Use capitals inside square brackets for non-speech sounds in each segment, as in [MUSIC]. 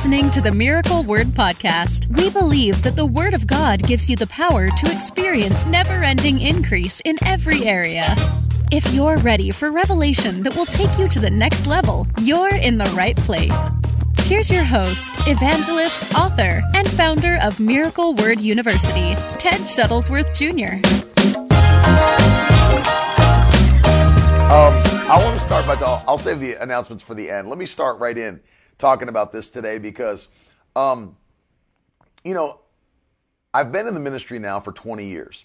listening to the Miracle Word Podcast. We believe that the Word of God gives you the power to experience never ending increase in every area. If you're ready for revelation that will take you to the next level, you're in the right place. Here's your host, evangelist, author, and founder of Miracle Word University, Ted Shuttlesworth Jr. Um, I want to start by, I'll, I'll save the announcements for the end. Let me start right in talking about this today because, um, you know, I've been in the ministry now for 20 years.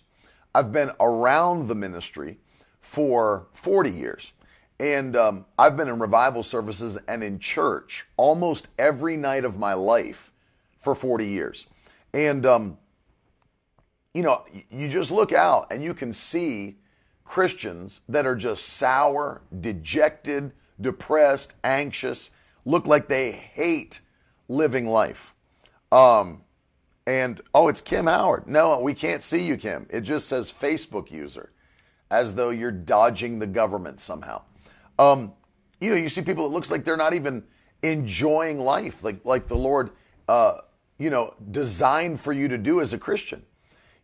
I've been around the ministry for 40 years. And um, I've been in revival services and in church almost every night of my life for 40 years. And, um, you know, you just look out and you can see Christians that are just sour, dejected, depressed, anxious, look like they hate living life. Um, and oh, it's Kim Howard. No, we can't see you, Kim. It just says Facebook user, as though you're dodging the government somehow. Um, you know, you see people. It looks like they're not even enjoying life, like like the Lord, uh, you know, designed for you to do as a Christian.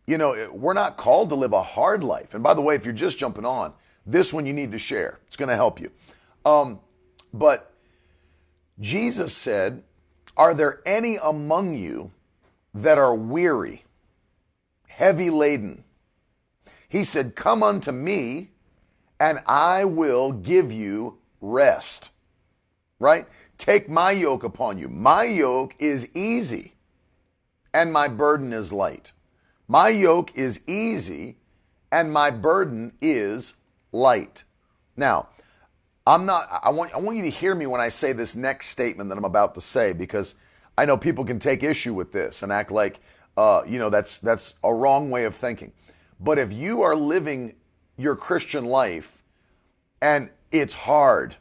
You know, we're not called to live a hard life. And by the way, if you're just jumping on, this one you need to share. It's going to help you. Um, but Jesus said, Are there any among you that are weary, heavy laden? He said, Come unto me, and I will give you rest. Right? Take my yoke upon you. My yoke is easy, and my burden is light. My yoke is easy, and my burden is light. Now, I'm not, I want, I want you to hear me when I say this next statement that I'm about to say because I know people can take issue with this and act like, uh, you know, that's, that's a wrong way of thinking. But if you are living your Christian life and it's hard,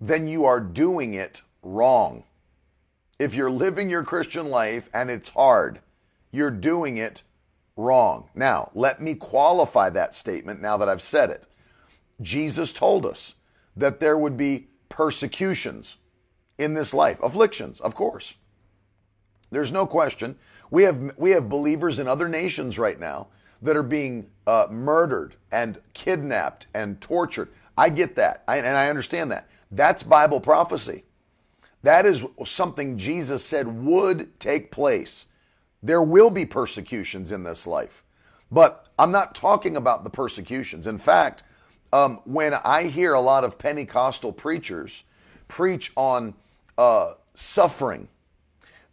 then you are doing it wrong. If you're living your Christian life and it's hard, you're doing it wrong. Now, let me qualify that statement now that I've said it. Jesus told us that there would be persecutions in this life, afflictions, of course. There's no question. We have we have believers in other nations right now that are being uh, murdered and kidnapped and tortured. I get that, I, and I understand that. That's Bible prophecy. That is something Jesus said would take place. There will be persecutions in this life, but I'm not talking about the persecutions. In fact, um, when I hear a lot of Pentecostal preachers preach on uh, suffering,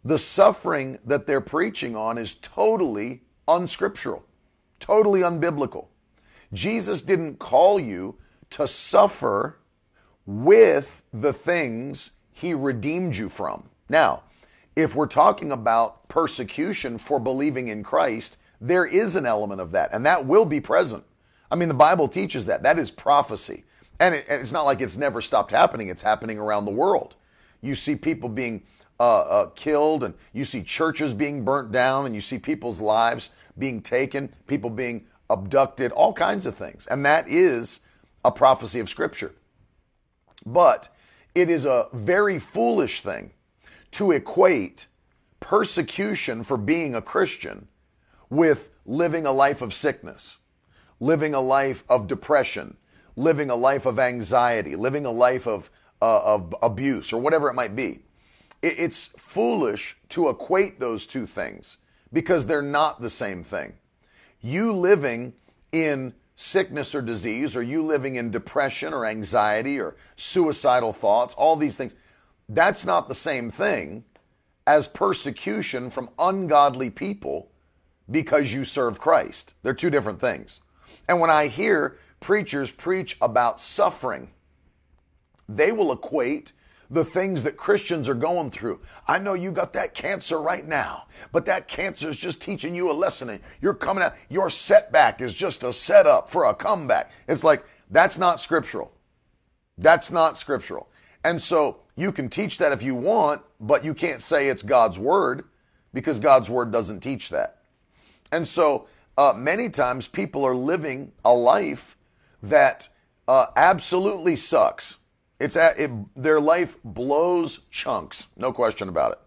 the suffering that they're preaching on is totally unscriptural, totally unbiblical. Jesus didn't call you to suffer with the things he redeemed you from. Now, if we're talking about persecution for believing in Christ, there is an element of that, and that will be present. I mean, the Bible teaches that. That is prophecy. And, it, and it's not like it's never stopped happening, it's happening around the world. You see people being uh, uh, killed, and you see churches being burnt down, and you see people's lives being taken, people being abducted, all kinds of things. And that is a prophecy of Scripture. But it is a very foolish thing to equate persecution for being a Christian with living a life of sickness living a life of depression, living a life of anxiety, living a life of, uh, of abuse, or whatever it might be. It, it's foolish to equate those two things because they're not the same thing. You living in sickness or disease, or you living in depression or anxiety or suicidal thoughts, all these things, that's not the same thing as persecution from ungodly people because you serve Christ. They're two different things. And when I hear preachers preach about suffering, they will equate the things that Christians are going through. I know you got that cancer right now, but that cancer is just teaching you a lesson you're coming out. Your setback is just a setup for a comeback. It's like, that's not scriptural. That's not scriptural. And so you can teach that if you want, but you can't say it's God's word because God's word doesn't teach that. And so uh, many times people are living a life that uh, absolutely sucks. It's at, it, their life blows chunks, no question about it.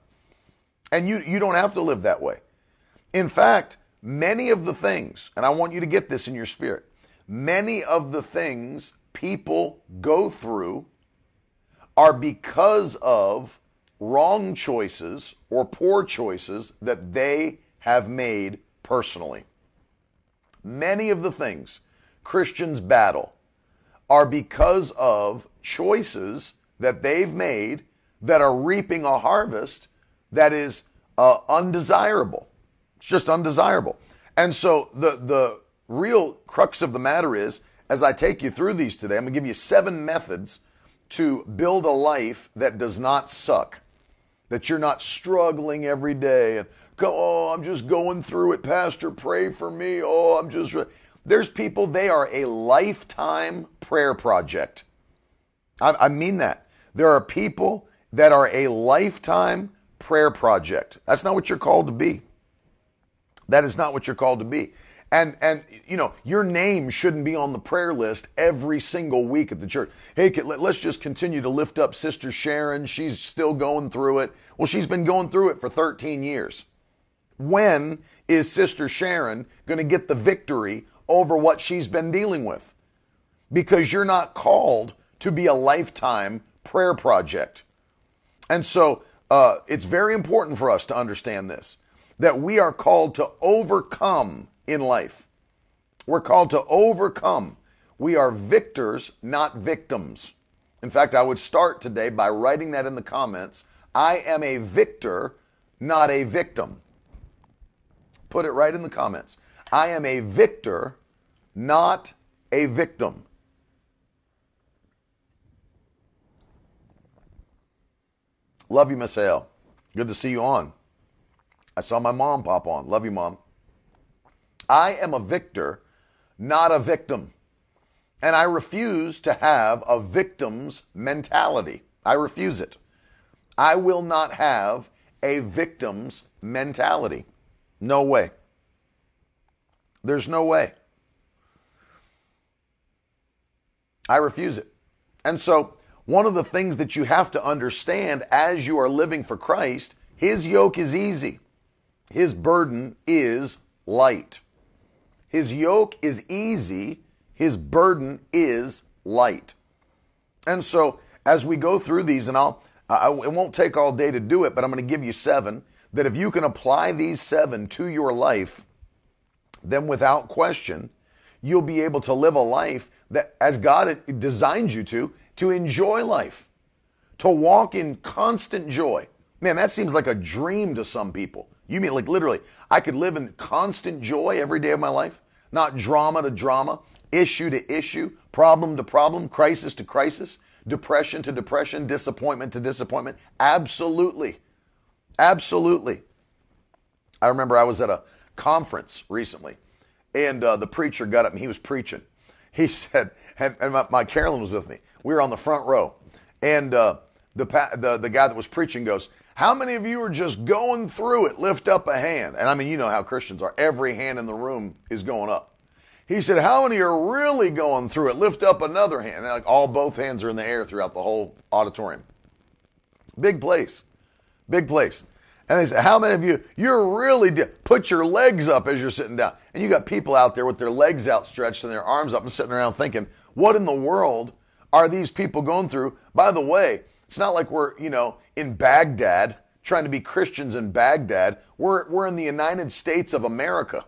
And you, you don't have to live that way. In fact, many of the things, and I want you to get this in your spirit, many of the things people go through are because of wrong choices or poor choices that they have made personally. Many of the things Christians battle are because of choices that they've made that are reaping a harvest that is uh, undesirable. It's just undesirable. And so the the real crux of the matter is, as I take you through these today, I'm going to give you seven methods to build a life that does not suck, that you're not struggling every day and oh, I'm just going through it, Pastor, pray for me. Oh, I'm just. There's people, they are a lifetime prayer project. I, I mean that. There are people that are a lifetime prayer project. That's not what you're called to be. That is not what you're called to be. And and you know your name shouldn't be on the prayer list every single week at the church. Hey, let's just continue to lift up Sister Sharon. She's still going through it. Well, she's been going through it for 13 years. When is Sister Sharon going to get the victory over what she's been dealing with? Because you're not called to be a lifetime prayer project. And so uh, it's very important for us to understand this that we are called to overcome in life. We're called to overcome. We are victors, not victims. In fact, I would start today by writing that in the comments. I am a victor, not a victim. Put it right in the comments. I am a victor, not a victim. Love you, Miss Hale. Good to see you on. I saw my mom pop on. Love you, mom. I am a victor, not a victim. And I refuse to have a victim's mentality. I refuse it. I will not have a victim's mentality. No way. There's no way. I refuse it. And so one of the things that you have to understand as you are living for Christ, his yoke is easy. His burden is light. His yoke is easy. His burden is light. And so as we go through these, and I'll, I, it won't take all day to do it, but I'm going to give you seven, that if you can apply these seven to your life, then without question, you'll be able to live a life that as God designed you to, to enjoy life, to walk in constant joy. Man, that seems like a dream to some people. You mean like literally, I could live in constant joy every day of my life, not drama to drama, issue to issue, problem to problem, crisis to crisis, depression to depression, disappointment to disappointment. Absolutely. Absolutely. I remember I was at a conference recently, and uh, the preacher got up and he was preaching. He [LAUGHS] said, and, and my, my Carolyn was with me. We were on the front row, and uh, the, the the guy that was preaching goes, "How many of you are just going through it? Lift up a hand." And I mean, you know how Christians are. Every hand in the room is going up. He said, "How many are really going through it? Lift up another hand." And like all both hands are in the air throughout the whole auditorium. Big place, big place. And they said, How many of you, you're really, di- put your legs up as you're sitting down. And you got people out there with their legs outstretched and their arms up and sitting around thinking, What in the world are these people going through? By the way, it's not like we're, you know, in Baghdad trying to be Christians in Baghdad. We're, we're in the United States of America.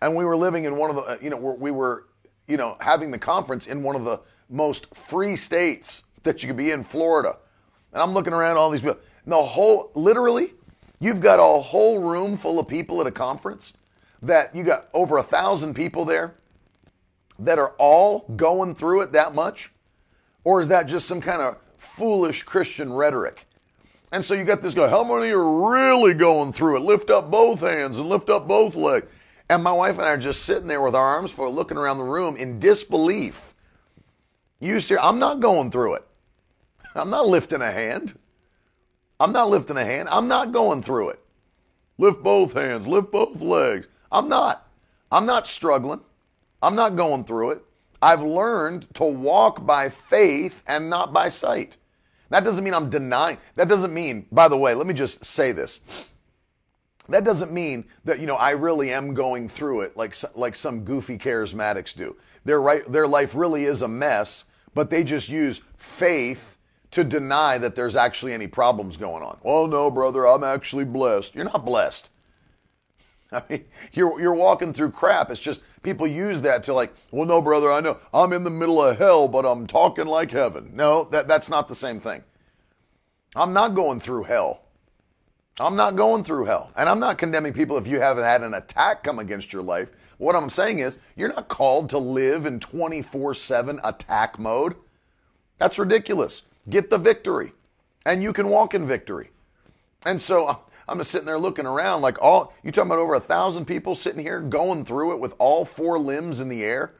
And we were living in one of the, uh, you know, we were, you know, having the conference in one of the most free states that you could be in, Florida. And I'm looking around all these people. The whole, literally, you've got a whole room full of people at a conference that you got over a thousand people there that are all going through it that much? Or is that just some kind of foolish Christian rhetoric? And so you got this guy, how many are really going through it? Lift up both hands and lift up both legs. And my wife and I are just sitting there with our arms full, looking around the room in disbelief. You see, I'm not going through it. I'm not lifting a hand. I'm not lifting a hand. I'm not going through it. Lift both hands, lift both legs. I'm not. I'm not struggling. I'm not going through it. I've learned to walk by faith and not by sight. That doesn't mean I'm denying. That doesn't mean, by the way, let me just say this. That doesn't mean that, you know, I really am going through it like, like some goofy charismatics do. Their, right, their life really is a mess, but they just use faith to deny that there's actually any problems going on. Oh, no, brother, I'm actually blessed. You're not blessed. [LAUGHS] I mean, you're, you're walking through crap. It's just people use that to like, well, no, brother, I know I'm in the middle of hell, but I'm talking like heaven. No, that, that's not the same thing. I'm not going through hell. I'm not going through hell. And I'm not condemning people if you haven't had an attack come against your life. What I'm saying is, you're not called to live in 24 7 attack mode. That's ridiculous. Get the victory, and you can walk in victory. And so uh, I'm just sitting there looking around like all you talking about over a thousand people sitting here going through it with all four limbs in the air.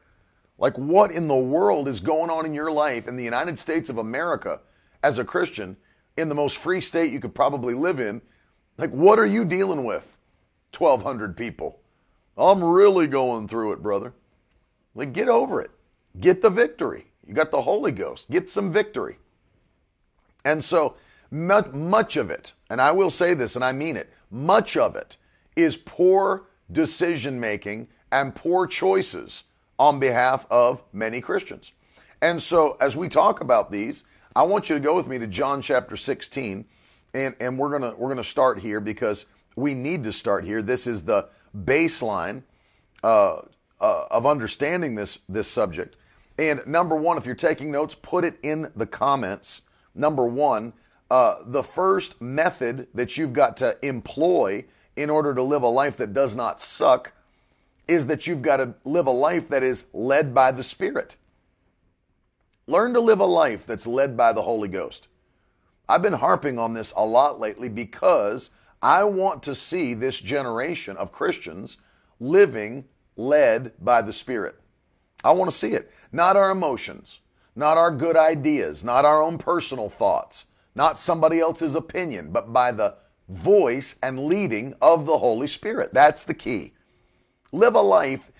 Like what in the world is going on in your life in the United States of America as a Christian in the most free state you could probably live in? Like what are you dealing with? 1200 people. I'm really going through it, brother. Like get over it. Get the victory. You got the Holy Ghost. Get some victory. And so much of it, and I will say this and I mean it, much of it is poor decision making and poor choices on behalf of many Christians. And so as we talk about these, I want you to go with me to John chapter 16 and and we're going to we're going to start here because we need to start here. This is the baseline uh, uh, of understanding this this subject. And number one, if you're taking notes, put it in the comments. Number one, uh, the first method that you've got to employ in order to live a life that does not suck is that you've got to live a life that is led by the Spirit. Learn to live a life that's led by the Holy Ghost. I've been harping on this a lot lately because I want to see this generation of Christians living led by the Spirit. I want to see it. Not our emotions, not our good ideas, not our own personal thoughts, not somebody else's opinion, but by the voice and leading of the Holy Spirit. That's the key. Live a life.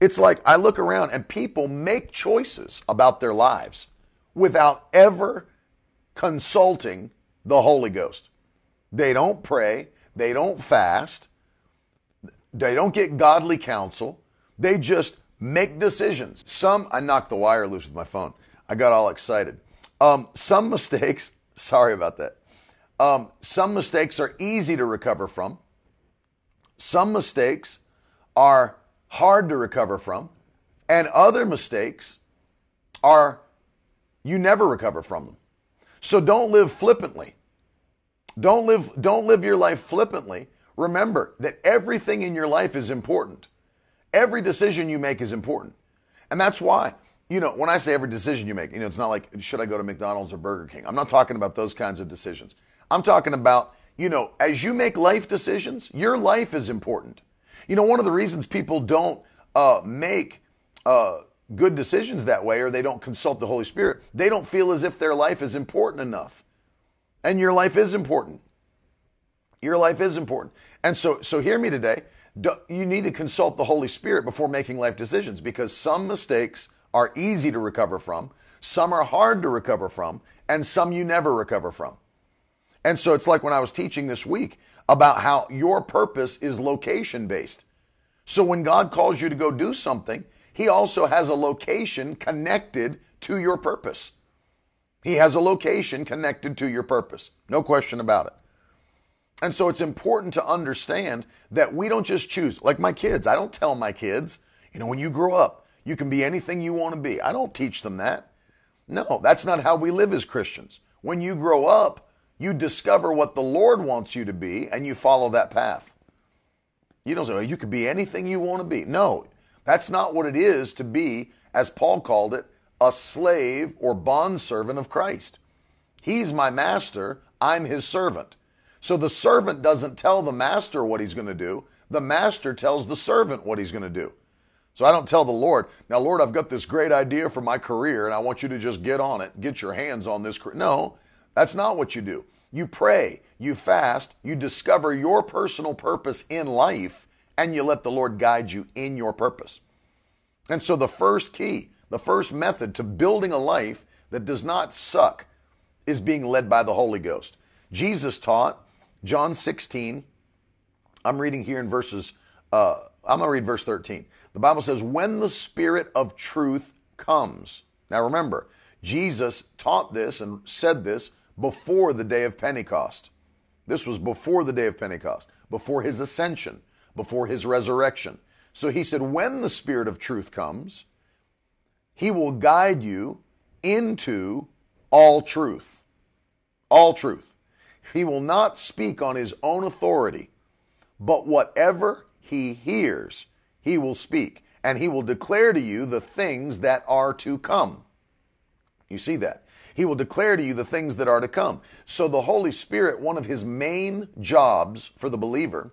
It's like I look around and people make choices about their lives without ever consulting the Holy Ghost. They don't pray, they don't fast, they don't get godly counsel. They just make decisions. Some, I knocked the wire loose with my phone. I got all excited. Um, some [LAUGHS] mistakes Sorry about that. Um, some mistakes are easy to recover from. Some mistakes are hard to recover from. And other mistakes are you never recover from them. So don't live flippantly. Don't live, don't live your life flippantly. Remember that everything in your life is important. Every decision you make is important. And that's why you know, when I say every decision you make, you know, it's not like, should I go to McDonald's or Burger King? I'm not talking about those kinds of decisions. I'm talking about, you know, as you make life decisions, your life is important. You know, one of the reasons people don't uh, make uh, good decisions that way or they don't consult the Holy Spirit, they don't feel as if their life is important enough. And your life is important. Your life is important. And so, so hear me today. You need to consult the Holy Spirit before making life decisions because some mistakes are easy to recover from, some are hard to recover from, and some you never recover from. And so it's like when I was teaching this week about how your purpose is location based. So when God calls you to go do something, He also has a location connected to your purpose. He has a location connected to your purpose. No question about it. And so it's important to understand that we don't just choose, like my kids, I don't tell my kids, you know, when you grow up, you can be anything you want to be. I don't teach them that. No, that's not how we live as Christians. When you grow up, you discover what the Lord wants you to be and you follow that path. You don't say, oh, you could be anything you want to be. No, that's not what it is to be, as Paul called it, a slave or bondservant of Christ. He's my master, I'm his servant. So the servant doesn't tell the master what he's going to do, the master tells the servant what he's going to do. So I don't tell the Lord, now, Lord, I've got this great idea for my career and I want you to just get on it, get your hands on this. No, that's not what you do. You pray, you fast, you discover your personal purpose in life, and you let the Lord guide you in your purpose. And so the first key, the first method to building a life that does not suck is being led by the Holy Ghost. Jesus taught, John 16, I'm reading here in verses, uh, I'm going to read verse 13. The Bible says, When the Spirit of truth comes. Now remember, Jesus taught this and said this before the day of Pentecost. This was before the day of Pentecost, before his ascension, before his resurrection. So he said, When the Spirit of truth comes, he will guide you into all truth. All truth. He will not speak on his own authority, but whatever he hears, he will speak, and he will declare to you the things that are to come. You see that? He will declare to you the things that are to come. So the Holy Spirit, one of his main jobs for the believer,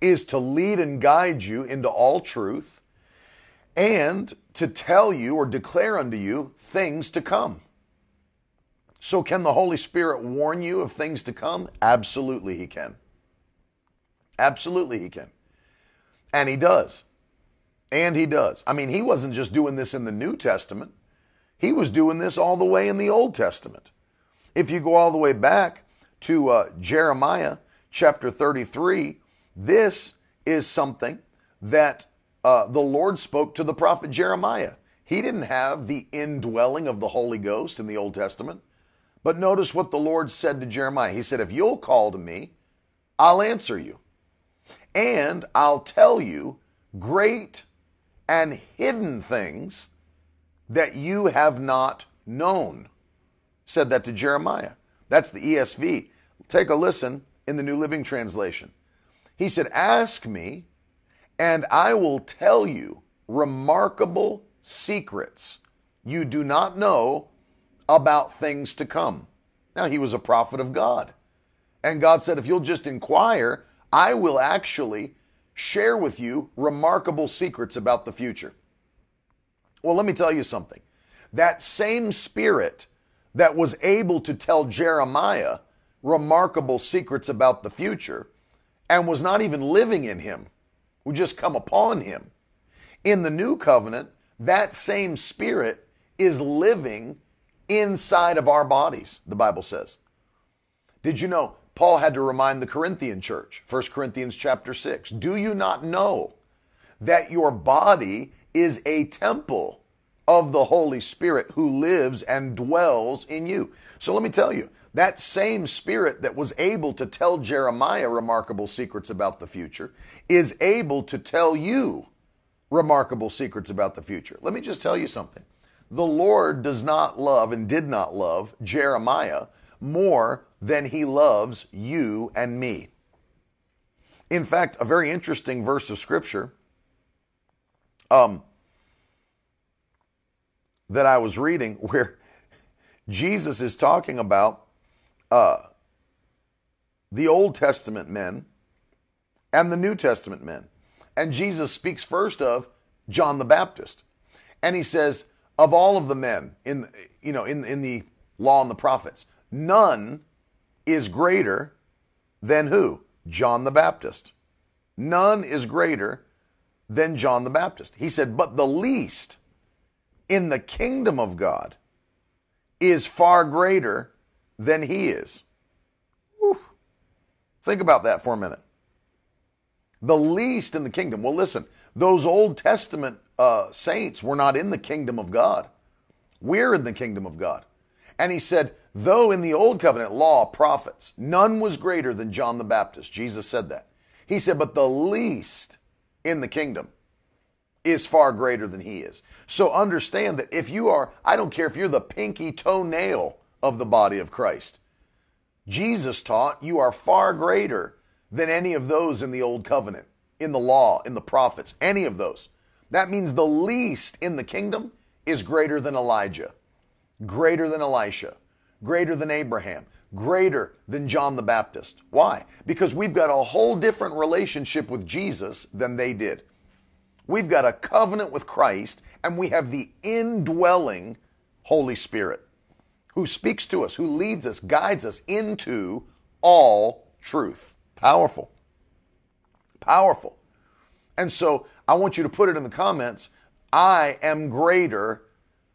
is to lead and guide you into all truth and to tell you or declare unto you things to come. So, can the Holy Spirit warn you of things to come? Absolutely, He can. Absolutely, He can. And He does. And He does. I mean, He wasn't just doing this in the New Testament, He was doing this all the way in the Old Testament. If you go all the way back to uh, Jeremiah chapter 33, this is something that uh, the Lord spoke to the prophet Jeremiah. He didn't have the indwelling of the Holy Ghost in the Old Testament. But notice what the Lord said to Jeremiah. He said, If you'll call to me, I'll answer you. And I'll tell you great and hidden things that you have not known. Said that to Jeremiah. That's the ESV. Take a listen in the New Living Translation. He said, Ask me, and I will tell you remarkable secrets you do not know about things to come. Now, he was a prophet of God. And God said, if you'll just inquire, I will actually share with you remarkable secrets about the future. Well, let me tell you something. That same spirit that was able to tell Jeremiah remarkable secrets about the future and was not even living in him, would just come upon him. In the new covenant, that same spirit is living inside of our bodies, the Bible says. Did you know Paul had to remind the Corinthian church, 1 Corinthians chapter 6, do you not know that your body is a temple of the Holy Spirit who lives and dwells in you? So let me tell you, that same spirit that was able to tell Jeremiah remarkable secrets about the future is able to tell you remarkable secrets about the future. Let me just tell you something. The Lord does not love and did not love Jeremiah more than he loves you and me. In fact, a very interesting verse of scripture um, that I was reading [LAUGHS] where Jesus is talking about uh, the Old Testament men and the New Testament men. And Jesus speaks first of John the Baptist. And he says, of all of the men in you know in, in the law and the prophets, none is greater than who? John the Baptist. None is greater than John the Baptist. He said, but the least in the kingdom of God is far greater than he is. Whew. Think about that for a minute. The least in the kingdom. Well, listen, those Old Testament uh, saints were not in the kingdom of God. We're in the kingdom of God. And he said, though in the Old Covenant law, prophets, none was greater than John the Baptist. Jesus said that. He said, but the least in the kingdom is far greater than he is. So understand that if you are, I don't care if you're the pinky toenail of the body of Christ. Jesus taught you are far greater than any of those in the old covenant, in the law, in the prophets, any of those. That means the least in the kingdom is greater than Elijah, greater than Elisha, greater than Abraham, greater than John the Baptist. Why? Because we've got a whole different relationship with Jesus than they did. We've got a covenant with Christ, and we have the indwelling Holy Spirit who speaks to us, who leads us, guides us into all truth. Powerful. Powerful. And so I want you to put it in the comments I am greater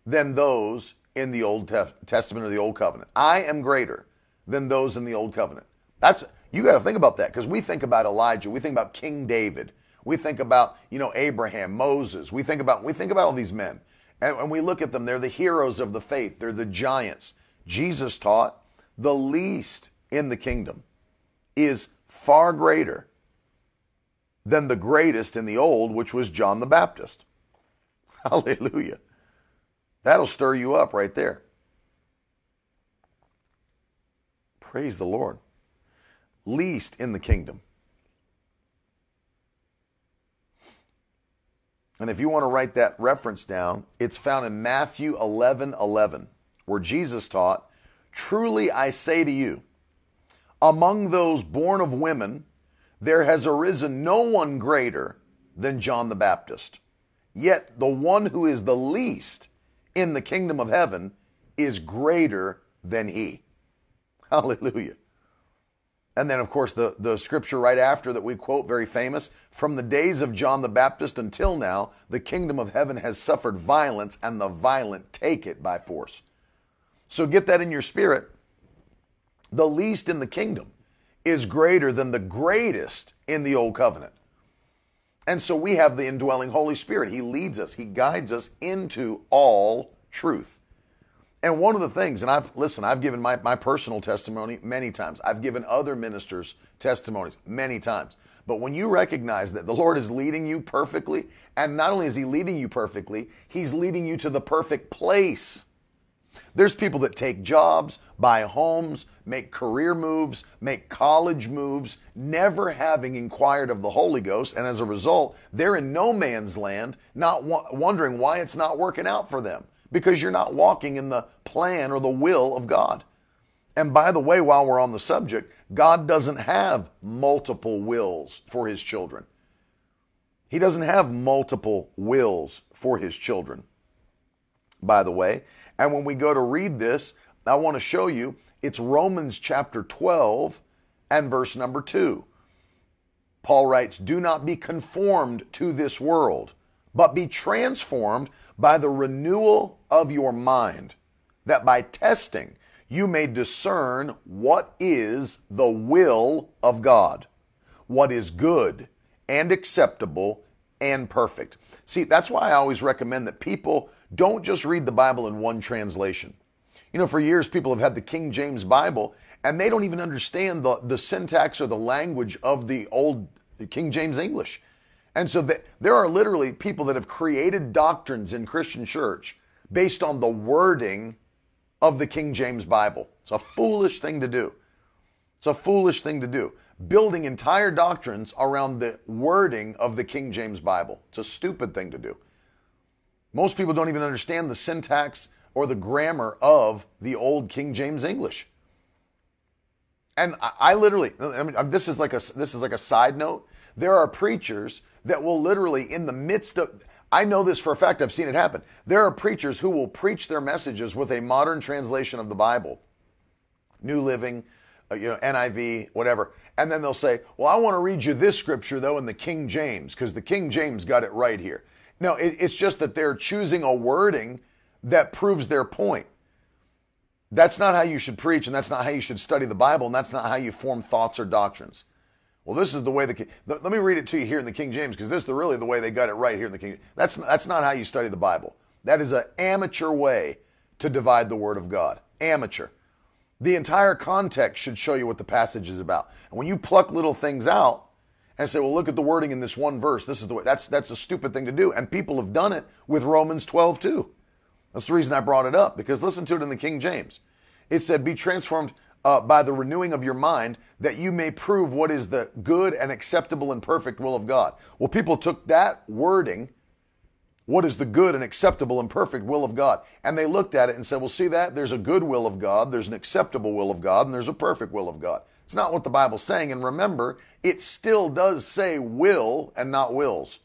than those in the Old Testament or the Old Covenant. I am greater than those in the Old Covenant. That's you got to think about that because we think about Elijah, we think about King David, we think about you know Abraham, Moses, we think about we think about all these men, and when we look at them, they're the heroes of the faith, they're the giants. Jesus taught the least in the kingdom is far greater than the greatest in the old, which was John the Baptist. [LAUGHS] Hallelujah. That'll stir you up right there. Praise the Lord. Least in the kingdom. And if you want to write that reference down, it's found in Matthew 11 11, where Jesus taught, Truly I say to you, among those born of women, there has arisen no one greater than John the Baptist. Yet the one who is the least in the kingdom of heaven is greater than he. [LAUGHS] Hallelujah. And then, of course, the, the scripture right after that we quote, very famous from the days of John the Baptist until now, the kingdom of heaven has suffered violence, and the violent take it by force. So get that in your spirit. The least in the kingdom is greater than the greatest in the old covenant. And so we have the indwelling Holy Spirit. He leads us, He guides us into all truth. And one of the things, and I've, listen, I've given my, my personal testimony many times. I've given other ministers testimonies many times. But when you recognize that the Lord is leading you perfectly, and not only is He leading you perfectly, He's leading you to the perfect place. There's people that take jobs, buy homes, make career moves, make college moves, never having inquired of the Holy Ghost. And as a result, they're in no man's land, not wondering why it's not working out for them because you're not walking in the plan or the will of God. And by the way, while we're on the subject, God doesn't have multiple wills for his children. He doesn't have multiple wills for his children, by the way. And when we go to read this, I want to show you it's Romans chapter 12 and verse number 2. Paul writes, Do not be conformed to this world, but be transformed by the renewal of your mind, that by testing you may discern what is the will of God, what is good and acceptable and perfect. See, that's why I always recommend that people don't just read the Bible in one translation. You know, for years, people have had the King James Bible and they don't even understand the, the syntax or the language of the old King James English. And so the, there are literally people that have created doctrines in Christian church based on the wording of the King James Bible. It's a foolish thing to do. It's a foolish thing to do. Building entire doctrines around the wording of the King James Bible. It's a stupid thing to do. Most people don't even understand the syntax or the grammar of the old King James English. And I, I literally, I mean, this is like a this is like a side note. There are preachers that will literally, in the midst of, I know this for a fact. I've seen it happen. There are preachers who will preach their messages with a modern translation of the Bible, New Living, uh, you know, NIV, whatever, and then they'll say, "Well, I want to read you this scripture though in the King James because the King James got it right here." No, it, it's just that they're choosing a wording that proves their point. That's not how you should preach, and that's not how you should study the Bible, and that's not how you form thoughts or doctrines. Well, this is the way the let me read it to you here in the King James because this is really the way they got it right here in the King. That's that's not how you study the Bible. That is an amateur way to divide the Word of God. Amateur. The entire context should show you what the passage is about. And when you pluck little things out, and say, well, look at the wording in this one verse. This is the way. That's that's a stupid thing to do, and people have done it with Romans 12 too. That's the reason I brought it up because listen to it in the King James. It said, "Be transformed uh, by the renewing of your mind, that you may prove what is the good and acceptable and perfect will of God." Well, people took that wording, what is the good and acceptable and perfect will of God, and they looked at it and said, "Well, see that there's a good will of God, there's an acceptable will of God, and there's a perfect will of God." It's not what the Bible's saying. And remember, it still does say will and not wills.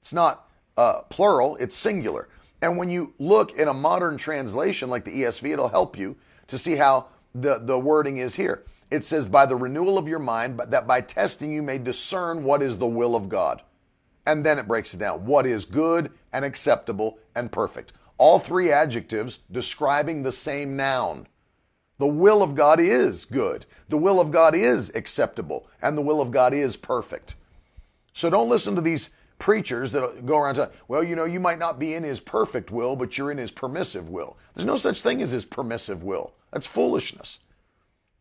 It's not uh, plural, it's singular. And when you look in a modern translation like the ESV, it'll help you to see how the, the wording is here. It says, by the renewal of your mind, but that by testing you may discern what is the will of God. And then it breaks it down what is good and acceptable and perfect. all three adjectives describing the same noun. The will of God is good. The will of God is acceptable. And the will of God is perfect. So don't listen to these preachers that go around saying, well, you know, you might not be in his perfect will, but you're in his permissive will. There's no such thing as his permissive will. That's foolishness.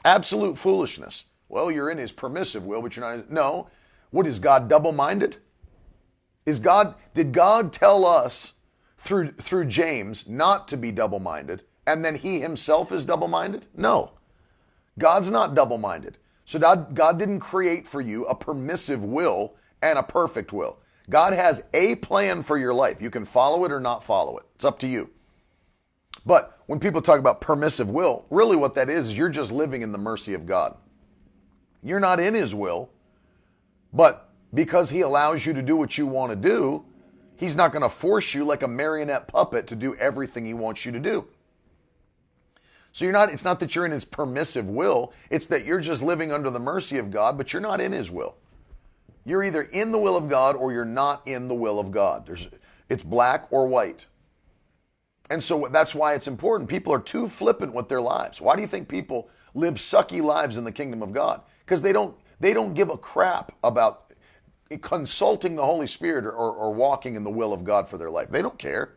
Absolute foolishness. Well, you're in his permissive will, but you're not. No. What is God double minded? Is God, did God tell us through, through James not to be double minded, and then he himself is double minded? No. God's not double minded. So God, God didn't create for you a permissive will and a perfect will. God has a plan for your life. You can follow it or not follow it. It's up to you. But when people talk about permissive will, really what that is, is you're just living in the mercy of God. You're not in His will, but because He allows you to do what you want to do, He's not going to force you like a marionette puppet to do everything He wants you to do. So you're not, it's not that you're in His permissive will, it's that you're just living under the mercy of God, but you're not in His will. You're either in the will of God or you're not in the will of God. There's, it's black or white. And so that's why it's important. People are too flippant with their lives. Why do you think people live sucky lives in the kingdom of God? Because they don't they don't give a crap about consulting the Holy Spirit or, or, or walking in the will of God for their life. They don't care.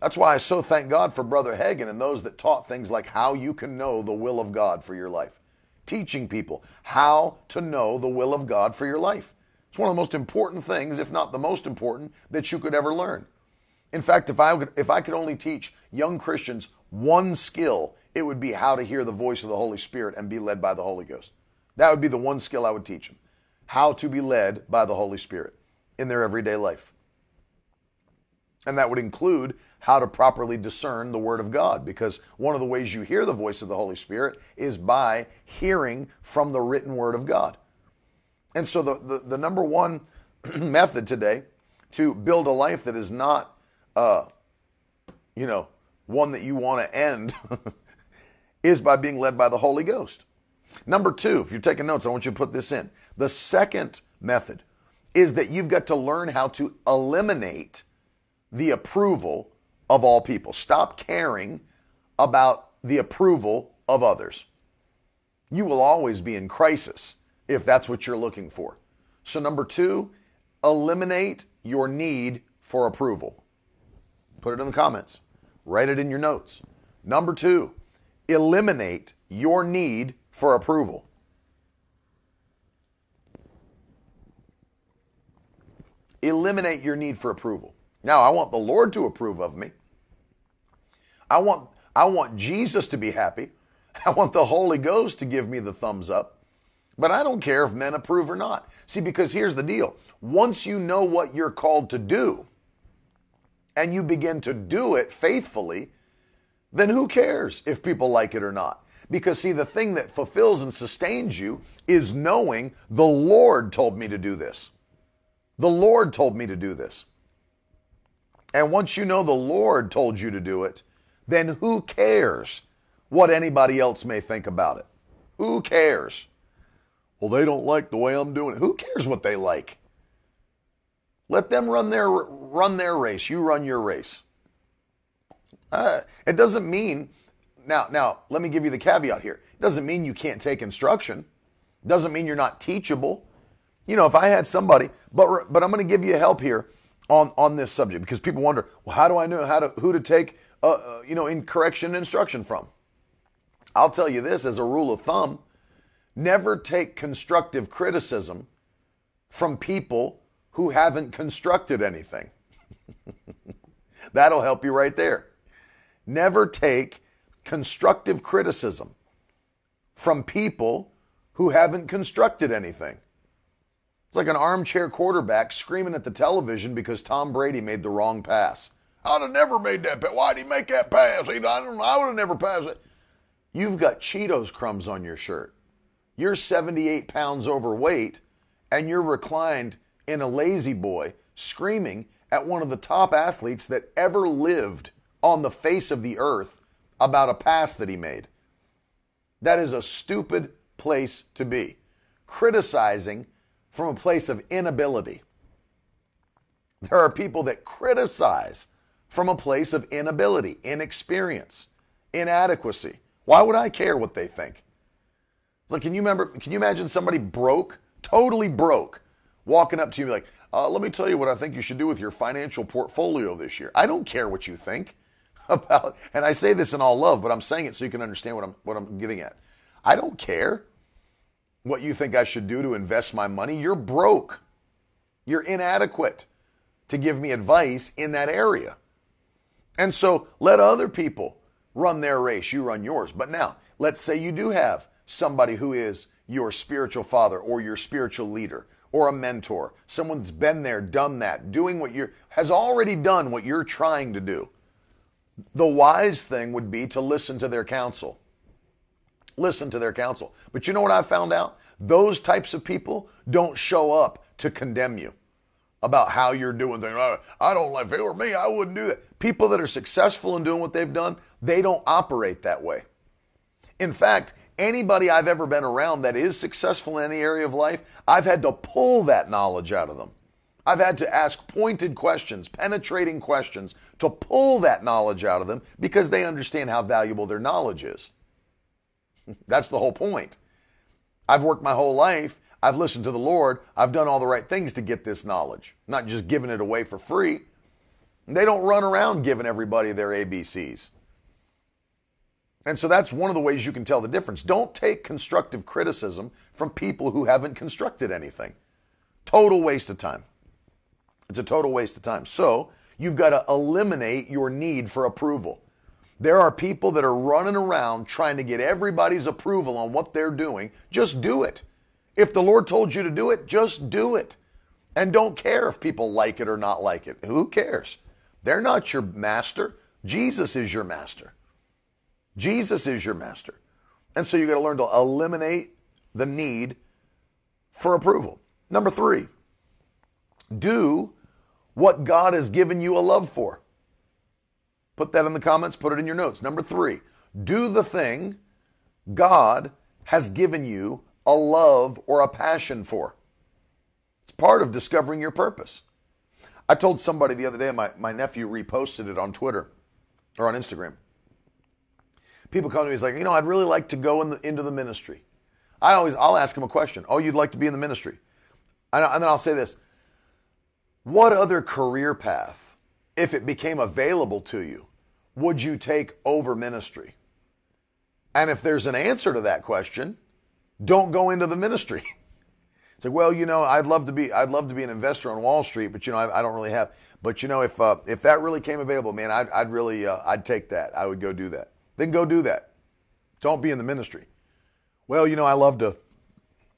That's why I so thank God for Brother Hagin and those that taught things like how you can know the will of God for your life teaching people how to know the will of God for your life. It's one of the most important things, if not the most important, that you could ever learn. In fact, if I could, if I could only teach young Christians one skill, it would be how to hear the voice of the Holy Spirit and be led by the Holy Ghost. That would be the one skill I would teach them. How to be led by the Holy Spirit in their everyday life. And that would include how to properly discern the Word of God, because one of the ways you hear the voice of the Holy Spirit is by hearing from the written Word of God. And so, the, the, the number one [CLEARS THROAT] method today to build a life that is not, uh, you know, one that you want to end [LAUGHS] is by being led by the Holy Ghost. Number two, if you're taking notes, I want you to put this in. The second method is that you've got to learn how to eliminate the approval of all people. Stop caring about the approval of others. You will always be in crisis if that's what you're looking for. So, number two, eliminate your need for approval. Put it in the comments, write it in your notes. Number two, eliminate your need for approval. Eliminate your need for approval. Now, I want the Lord to approve of me. I want, I want Jesus to be happy. [LAUGHS] I want the Holy Ghost to give me the thumbs up. But I don't care if men approve or not. See, because here's the deal once you know what you're called to do and you begin to do it faithfully, then who cares if people like it or not? Because, see, the thing that fulfills and sustains you is knowing the Lord told me to do this. The Lord told me to do this. And once you know the Lord told you to do it, then who cares what anybody else may think about it? Who cares? Well, they don't like the way I'm doing it. Who cares what they like? Let them run their run their race. You run your race. Uh, it doesn't mean now. Now, let me give you the caveat here. It doesn't mean you can't take instruction. It doesn't mean you're not teachable. You know, if I had somebody, but but I'm going to give you help here on, on this subject because people wonder, well, how do I know how to who to take uh, uh, you know in correction and instruction from? I'll tell you this as a rule of thumb: never take constructive criticism from people who haven't constructed anything. [LAUGHS] That'll help you right there. Never take constructive criticism from people who haven't constructed anything. It's like an armchair quarterback screaming at the television because Tom Brady made the wrong pass. I'd have never made that pass. Why'd he make that pass? I, don't, I would have never passed it. You've got Cheetos crumbs on your shirt. You're 78 pounds overweight and you're reclined in a La-Z-Boy screaming at one of the top athletes that ever lived on the face of the earth about a pass that he made. That is a stupid place to be. Criticizing from a place of inability. There are people that criticize from a place of inability, inexperience, inadequacy. Why would I care what they think? It's like, can you remember? Can you imagine somebody broke, totally broke, walking up to you like, uh, "Let me tell you what I think you should do with your financial portfolio this year." I don't care what you think [LAUGHS] about, and I say this in all love, but I'm saying it so you can understand what I'm what I'm getting at. I don't care what you think I should do to invest my money. You're broke. You're inadequate to give me advice in that area. And so let other people run their race, you run yours. But now, let's say you do have somebody who is your spiritual father or your spiritual leader or a mentor, someone that's been there, done that, doing what you're, has already done what you're trying to do. The wise thing would be to listen to their counsel. Listen to their counsel. But you know what I found out? Those types of people don't show up to condemn you about how you're doing things. I don't like, if it were me, I wouldn't do that. People that are successful in doing what they've done, they don't operate that way. In fact, anybody I've ever been around that is successful in any area of life, I've had to pull that knowledge out of them. I've had to ask pointed questions, penetrating questions to pull that knowledge out of them because they understand how valuable their knowledge is. [LAUGHS] That's the whole point. I've worked my whole life. I've listened to the Lord. I've done all the right things to get this knowledge, not just giving it away for free. They don't run around giving everybody their ABCs. And so that's one of the ways you can tell the difference. Don't take constructive criticism from people who haven't constructed anything. Total waste of time. It's a total waste of time. So you've got to eliminate your need for approval. There are people that are running around trying to get everybody's approval on what they're doing. Just do it. If the Lord told you to do it, just do it. And don't care if people like it or not like it. Who cares? They're not your master. Jesus is your master. Jesus is your master. And so you got to learn to eliminate the need for approval. Number three, do what God has given you a love for. Put that in the comments, put it in your notes. Number three, do the thing God has given you a love or a passion for. It's part of discovering your purpose. I told somebody the other day, my, my nephew reposted it on Twitter or on Instagram. People come to me, he's like, you know, I'd really like to go in the, into the ministry. I always, I'll ask him a question. Oh, you'd like to be in the ministry? And, and then I'll say this What other career path, if it became available to you, would you take over ministry? And if there's an answer to that question, don't go into the ministry. [LAUGHS] It's like, well, you know, I'd love to be, I'd love to be an investor on Wall Street, but you know, I, I don't really have. But you know, if uh, if that really came available, man, I'd, I'd really, uh, I'd take that. I would go do that. Then go do that. Don't be in the ministry. Well, you know, I love to,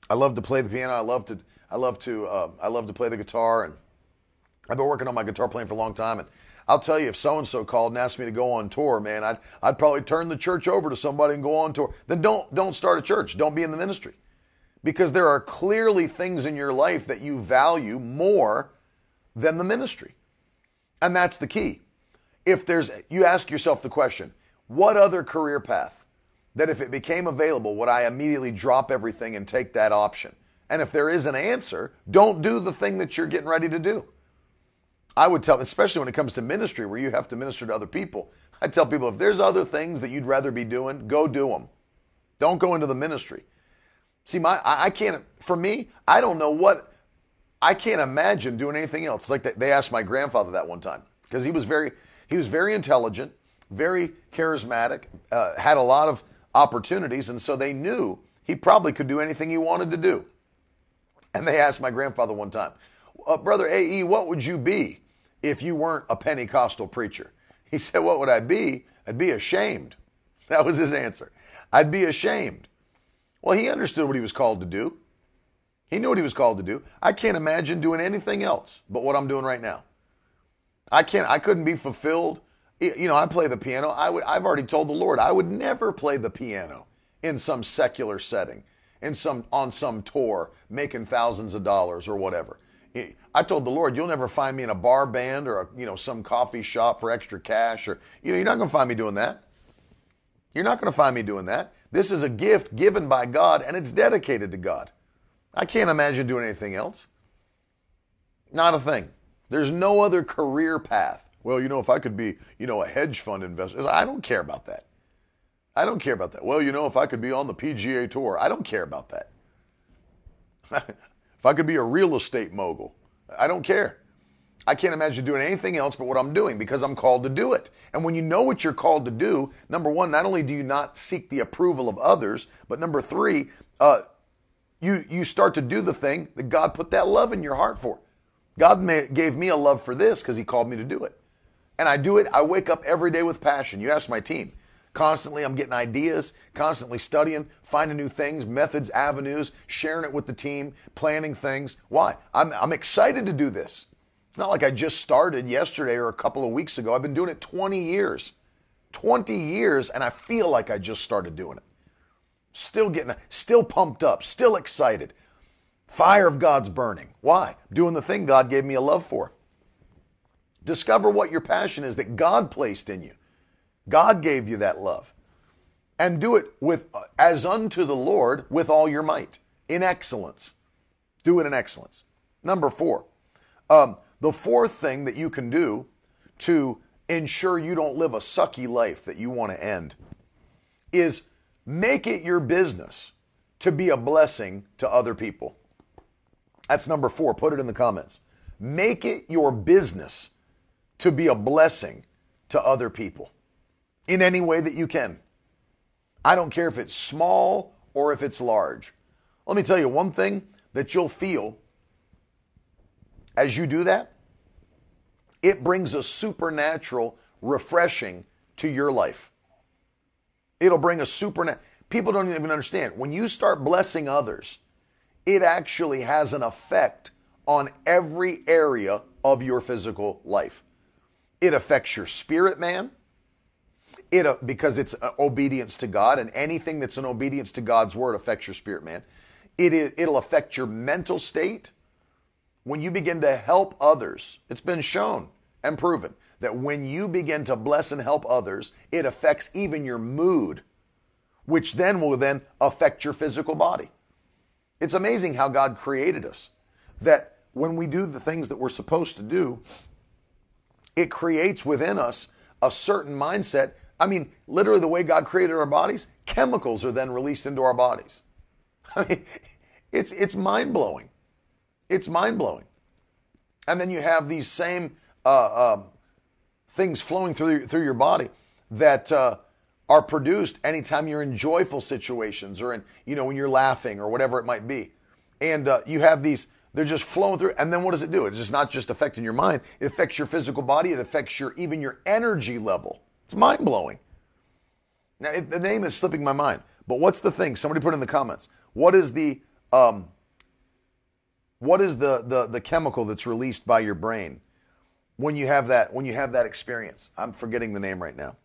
I love to play the piano. I love to, I love to, uh, I love to play the guitar, and I've been working on my guitar playing for a long time, and I'll tell you, if so and so called and asked me to go on tour, man, I'd I'd probably turn the church over to somebody and go on tour. Then don't don't start a church. Don't be in the ministry. Because there are clearly things in your life that you value more than the ministry. And that's the key. If there's you ask yourself the question, what other career path that if it became available would I immediately drop everything and take that option? And if there is an answer, don't do the thing that you're getting ready to do. I would tell, especially when it comes to ministry where you have to minister to other people, I tell people if there's other things that you'd rather be doing, go do them. Don't go into the ministry. See, my I, I can't. For me, I don't know what. I can't imagine doing anything else. Like they asked my grandfather that one time because he was very he was very intelligent, very charismatic, uh, had a lot of opportunities, and so they knew he probably could do anything he wanted to do. And they asked my grandfather one time, uh, Brother A.E., what would you be if you weren't a Pentecostal preacher? [LAUGHS] He said, What would I be? I'd be ashamed. [LAUGHS] That was his answer. I'd be ashamed. Well, he understood what he was called to do. He knew what he was called to do. I can't imagine doing anything else but what I'm doing right now. I can't. I couldn't be fulfilled. You know, I play the piano. I've already told the Lord I would never play the piano in some secular setting, in some on some tour, making thousands of dollars or whatever. I told the Lord, you'll never find me in a bar band or a, you know some coffee shop for extra cash or you know you're not going to find me doing that. You're not going to find me doing that. This is a gift given by God and it's dedicated to God. I can't imagine doing anything else. Not a thing. There's no other career path Well, you know, if I could be, you know, a hedge fund investor, I don't care about that. I don't care about that. Well, you know, if I could be on the PGA Tour, I don't care about that. [LAUGHS] if I could be a real estate mogul, I don't care. I can't imagine doing anything else but what I'm doing because I'm called to do it. And when you know what you're called to do, number one, not only do you not seek the approval of others, but number three, uh, you you start to do the thing that God put that love in your heart for. God may, gave me a love for this because He called me to do it, and I do it. I wake up every day with passion. You ask my team. Constantly, I'm getting ideas, constantly studying, finding new things, methods, avenues, sharing it with the team, planning things. Why? I'm, I'm excited to do this. It's not like I just started yesterday or a couple of weeks ago. I've been doing it 20 years. 20 years, and I feel like I just started doing it. Still getting, still pumped up, still excited. Fire of God's burning. Why? Doing the thing God gave me a love for. Discover what your passion is that God placed in you. God gave you that love. And do it with as unto the Lord with all your might, in excellence. Do it in excellence. Number four, um, the fourth thing that you can do to ensure you don't live a sucky life that you want to end is make it your business to be a blessing to other people. That's number four. Put it in the comments. Make it your business to be a blessing to other people in any way that you can. I don't care if it's small or if it's large. Let me tell you one thing that you'll feel as you do that. It brings a supernatural refreshing to your life. It'll bring a supernatural. People don't even understand. When you start blessing others, it actually has an effect on every area of your physical life. It affects your spirit, man it uh, because it's uh, obedience to God, and anything that's an obedience to God's word affects your spirit, man. It is, it'll affect your mental state. When you begin to help others, it's been shown and proven that when you begin to bless and help others, it affects even your mood, which then will then affect your physical body. It's amazing how God created us. That when we do the things that we're supposed to do, it creates within us a certain mindset I mean, literally, the way God created our bodies, chemicals are then released into our bodies. [LAUGHS] I mean, it's it's mind blowing. It's mind blowing. And then you have these same uh, um, things flowing through through your body that uh, are produced anytime you're in joyful situations or in you know when you're laughing or whatever it might be, and uh, you have these. They're just flowing through, and then what does it do? It's just not just affecting your mind; it affects your physical body. It affects your even your energy level. It's mind blowing. Now, it, the name is slipping my mind, but what's the thing? Somebody put in the comments. What is the um, what is the, the the chemical that's released by your brain when you have that when you have that experience? I'm forgetting the name right now.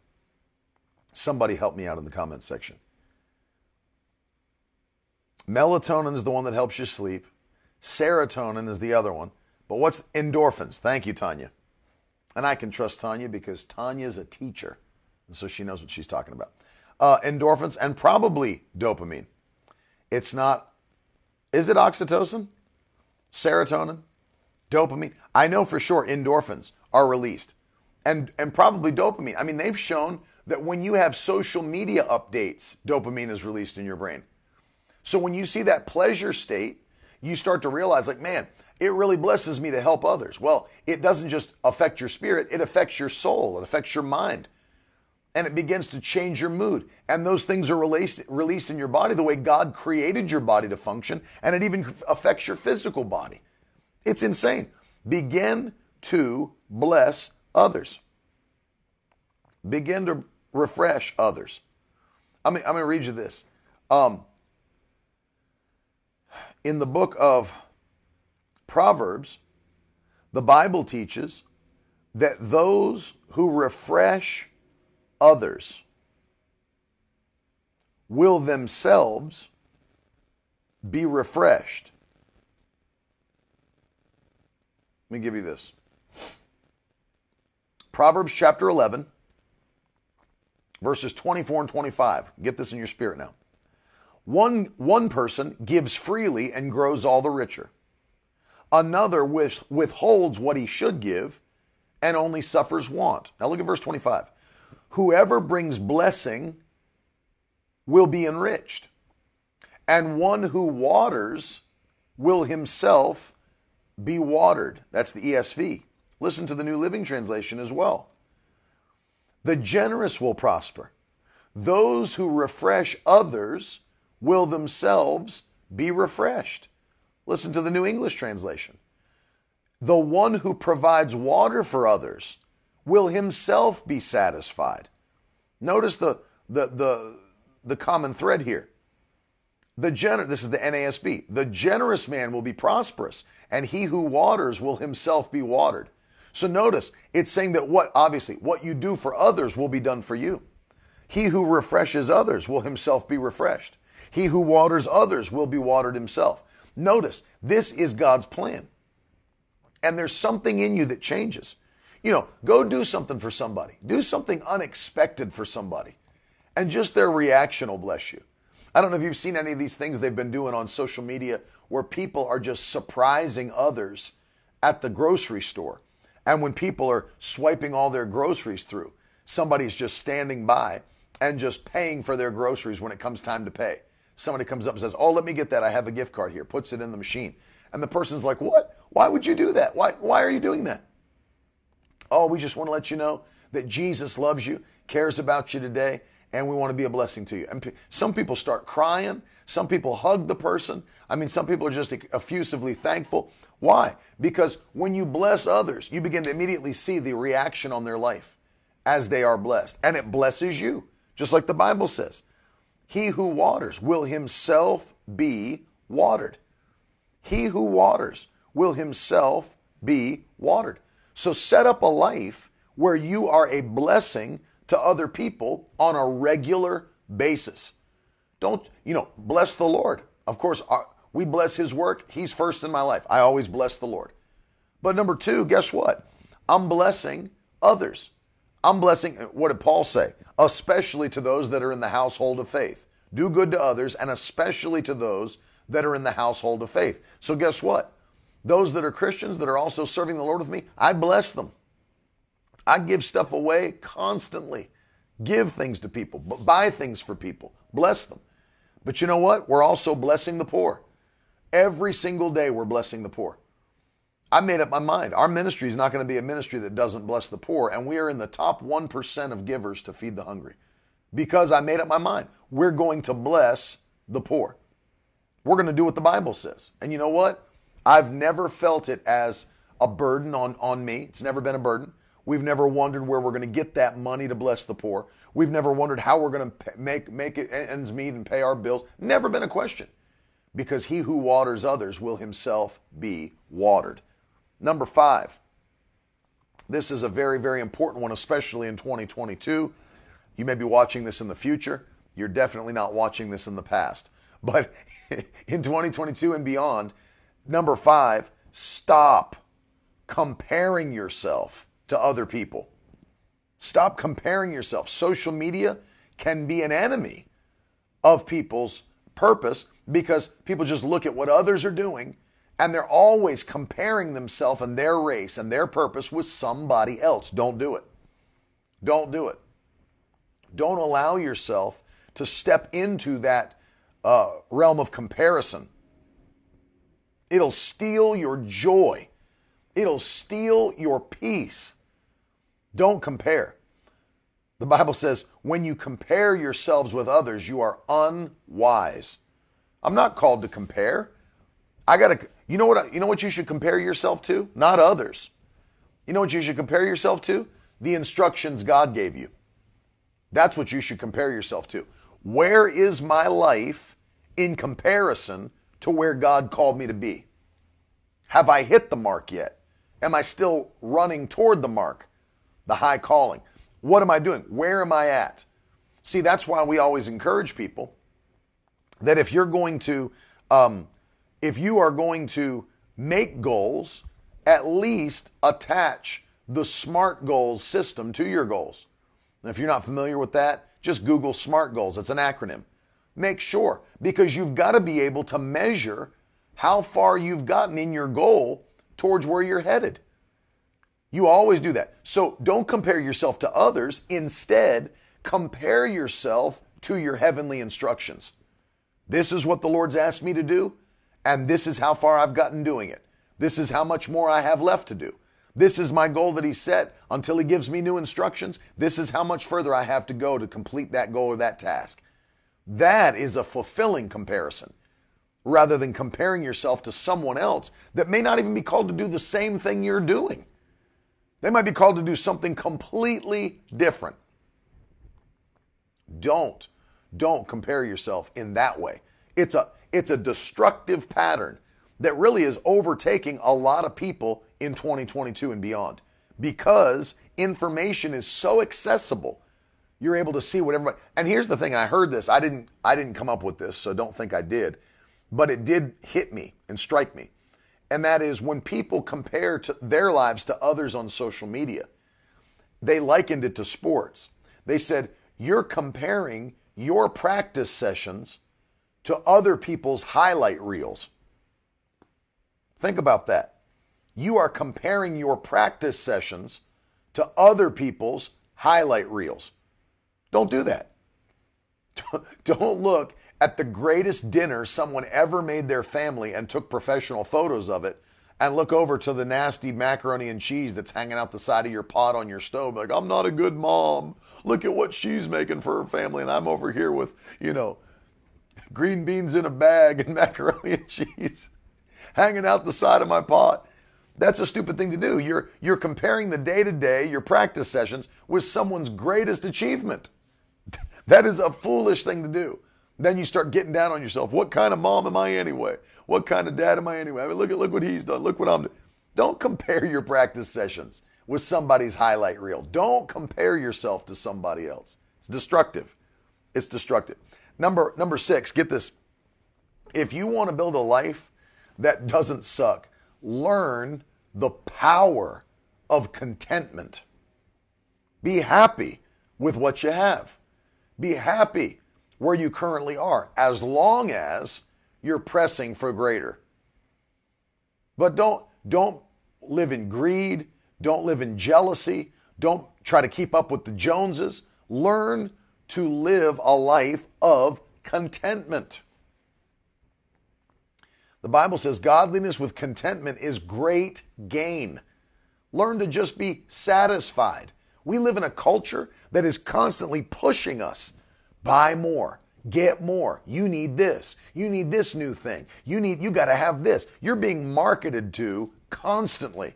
Somebody help me out in the comments section. Melatonin is the one that helps you sleep. Serotonin is the other one. But what's endorphins? Thank you, Tanya. And I can trust Tanya because Tanya is a teacher. And so she knows what she's talking about. Uh, endorphins and probably dopamine. It's not, is it oxytocin? Serotonin? Dopamine? I know for sure endorphins are released. And, and probably dopamine. I mean, they've shown that when you have social media updates, dopamine is released in your brain. So when you see that pleasure state, you start to realize, like, man, it really blesses me to help others. Well, it doesn't just affect your spirit, it affects your soul, it affects your mind. And it begins to change your mood. And those things are released, released in your body the way God created your body to function. And it even affects your physical body. It's insane. Begin to bless others. Begin to refresh others. I mean, I'm going to read you this. Um, in the book of Proverbs, the Bible teaches that those who refresh others will themselves be refreshed. Let me give you this. Proverbs chapter 11, verses 24 and 25. Get this in your spirit now. One, one person gives freely and grows all the richer. Another withholds what he should give and only suffers want. Now look at verse 25. Whoever brings blessing will be enriched, and one who waters will himself be watered. That's the ESV. Listen to the New Living Translation as well. The generous will prosper. Those who refresh others will themselves be refreshed. Listen to the New English Translation. The one who provides water for others will himself be satisfied. Notice the, the, the, the common thread here. The gener- this is the NASB. The generous man will be prosperous, and he who waters will himself be watered. So notice, it's saying that what, obviously, what you do for others will be done for you. He who refreshes others will himself be refreshed. He who waters others will be watered himself. Notice, this is God's plan. And there's something in you that changes. You know, go do something for somebody. Do something unexpected for somebody. And just their reaction will bless you. I don't know if you've seen any of these things they've been doing on social media where people are just surprising others at the grocery store. And when people are swiping all their groceries through, somebody's just standing by and just paying for their groceries when it comes time to pay. Somebody comes up and says, Oh, let me get that. I have a gift card here, puts it in the machine. And the person's like, What? Why would you do that? Why, why are you doing that? Oh, we just want to let you know that Jesus loves you, cares about you today, and we want to be a blessing to you. And some people start crying. Some people hug the person. I mean, some people are just effusively thankful. Why? Because when you bless others, you begin to immediately see the reaction on their life as they are blessed. And it blesses you, just like the Bible says. He who waters will himself be watered. He who waters will himself be watered. So set up a life where you are a blessing to other people on a regular basis. Don't, you know, bless the Lord. Of course, our, we bless his work. He's first in my life. I always bless the Lord. But number two, guess what? I'm blessing others. I'm blessing, what did Paul say? Especially to those that are in the household of faith. Do good to others, and especially to those that are in the household of faith. So, guess what? Those that are Christians that are also serving the Lord with me, I bless them. I give stuff away constantly. Give things to people, buy things for people, bless them. But you know what? We're also blessing the poor. Every single day, we're blessing the poor. I made up my mind. Our ministry is not going to be a ministry that doesn't bless the poor, and we are in the top 1% of givers to feed the hungry. Because I made up my mind. We're going to bless the poor. We're going to do what the Bible says. And you know what? I've never felt it as a burden on, on me. It's never been a burden. We've never wondered where we're going to get that money to bless the poor. We've never wondered how we're going to make, make it ends meet and pay our bills. Never been a question. Because he who waters others will himself be watered. Number five, this is a very, very important one, especially in 2022. You may be watching this in the future. You're definitely not watching this in the past. [LAUGHS] But in 2022 and beyond, number five, stop comparing yourself to other people. Stop comparing yourself. Social media can be an enemy of people's purpose because people just look at what others are doing and they're always comparing themselves and their race and their purpose with somebody else. Don't do it. Don't do it. Don't allow yourself to step into that uh, realm of comparison. It'll steal your joy. It'll steal your peace. Don't compare. The Bible says, when you compare yourselves with others, you are unwise. I'm not called to compare. I got to You know what you know what you should compare yourself to? Not others. You know what you should compare yourself to? The instructions God gave you. That's what you should compare yourself to. Where is my life in comparison to where God called me to be? Have I hit the mark yet? Am I still running toward the mark? the high calling. What am I doing? Where am I at? See, that's why we always encourage people that if you're going to, um, if you are going to make goals, at least attach the SMART goals system to your goals. And if you're not familiar with that, just Google SMART goals. It's an acronym. Make sure because you've got to be able to measure how far you've gotten in your goal towards where you're headed. You always do that. So don't compare yourself to others. Instead, compare yourself to your heavenly instructions. This is what the Lord's asked me to do, and this is how far I've gotten doing it. This is how much more I have left to do. This is my goal that He set until He gives me new instructions. This is how much further I have to go to complete that goal or that task. That is a fulfilling comparison rather than comparing yourself to someone else that may not even be called to do the same thing you're doing. They might be called to do something completely different. Don't don't compare yourself in that way. It's a it's a destructive pattern that really is overtaking a lot of people in 2022 and beyond because information is so accessible. You're able to see what everybody And here's the thing, I heard this. I didn't I didn't come up with this, so don't think I did, but it did hit me and strike me. And that is when people compare to their lives to others on social media. They likened it to sports. They said, "You're comparing your practice sessions to other people's highlight reels. Think about that. You are comparing your practice sessions to other people's highlight reels. Don't do that. [LAUGHS] Don't look at the greatest dinner someone ever made their family and took professional photos of it and look over to the nasty macaroni and cheese that's hanging out the side of your pot on your stove. Like, I'm not a good mom. Look at what she's making for her family, and I'm over here with, you know, green beans in a bag and [LAUGHS] macaroni and cheese hanging out the side of my pot. That's a stupid thing to do. You're you're comparing the day to day, your practice sessions, with someone's greatest achievement. [LAUGHS] that is a foolish thing to do. Then you start getting down on yourself. What kind of mom am I anyway? What kind of dad am I anyway? I mean, look at look what he's done. Look what I'm doing. Don't compare your practice sessions with somebody's highlight reel. Don't compare yourself to somebody else. It's destructive. It's destructive. Number number 6, get this. If you want to build a life that doesn't suck, learn the power of contentment. Be happy with what you have. Be happy where you currently are as long as you're pressing for greater. But don't don't live in greed, don't live in jealousy, don't try to keep up with the Joneses. Learn to live a life of contentment. The Bible says godliness with contentment is great gain. Learn to just be satisfied. We live in a culture that is constantly pushing us buy more, Get more. You need this. You need this new thing. You need you got to have this. You're being marketed to constantly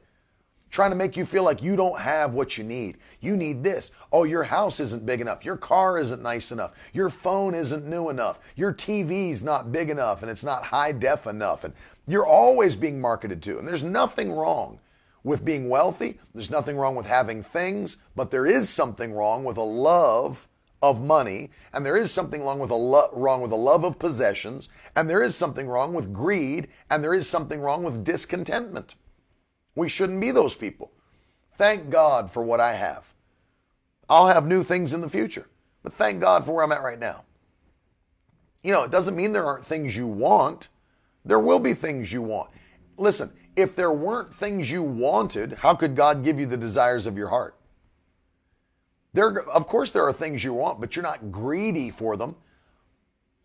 trying to make you feel like you don't have what you need. You need this. Oh, your house isn't big enough. Your car isn't nice enough. Your phone isn't new enough. Your TV's not big enough and it's not high def enough. And you're always being marketed to. And there's nothing wrong with being wealthy. There's nothing wrong with having things, but there is something wrong with a love of money, and there is something wrong with a lo- wrong with a love of possessions, and there is something wrong with greed, and there is something wrong with discontentment. We shouldn't be those people. Thank God for what I have. I'll have new things in the future, but thank God for where I'm at right now. You know, it doesn't mean there aren't things you want. There will be things you want. Listen, if there weren't things you wanted, how could God give you the desires of your heart? There, of course, there are things you want, but you're not greedy for them.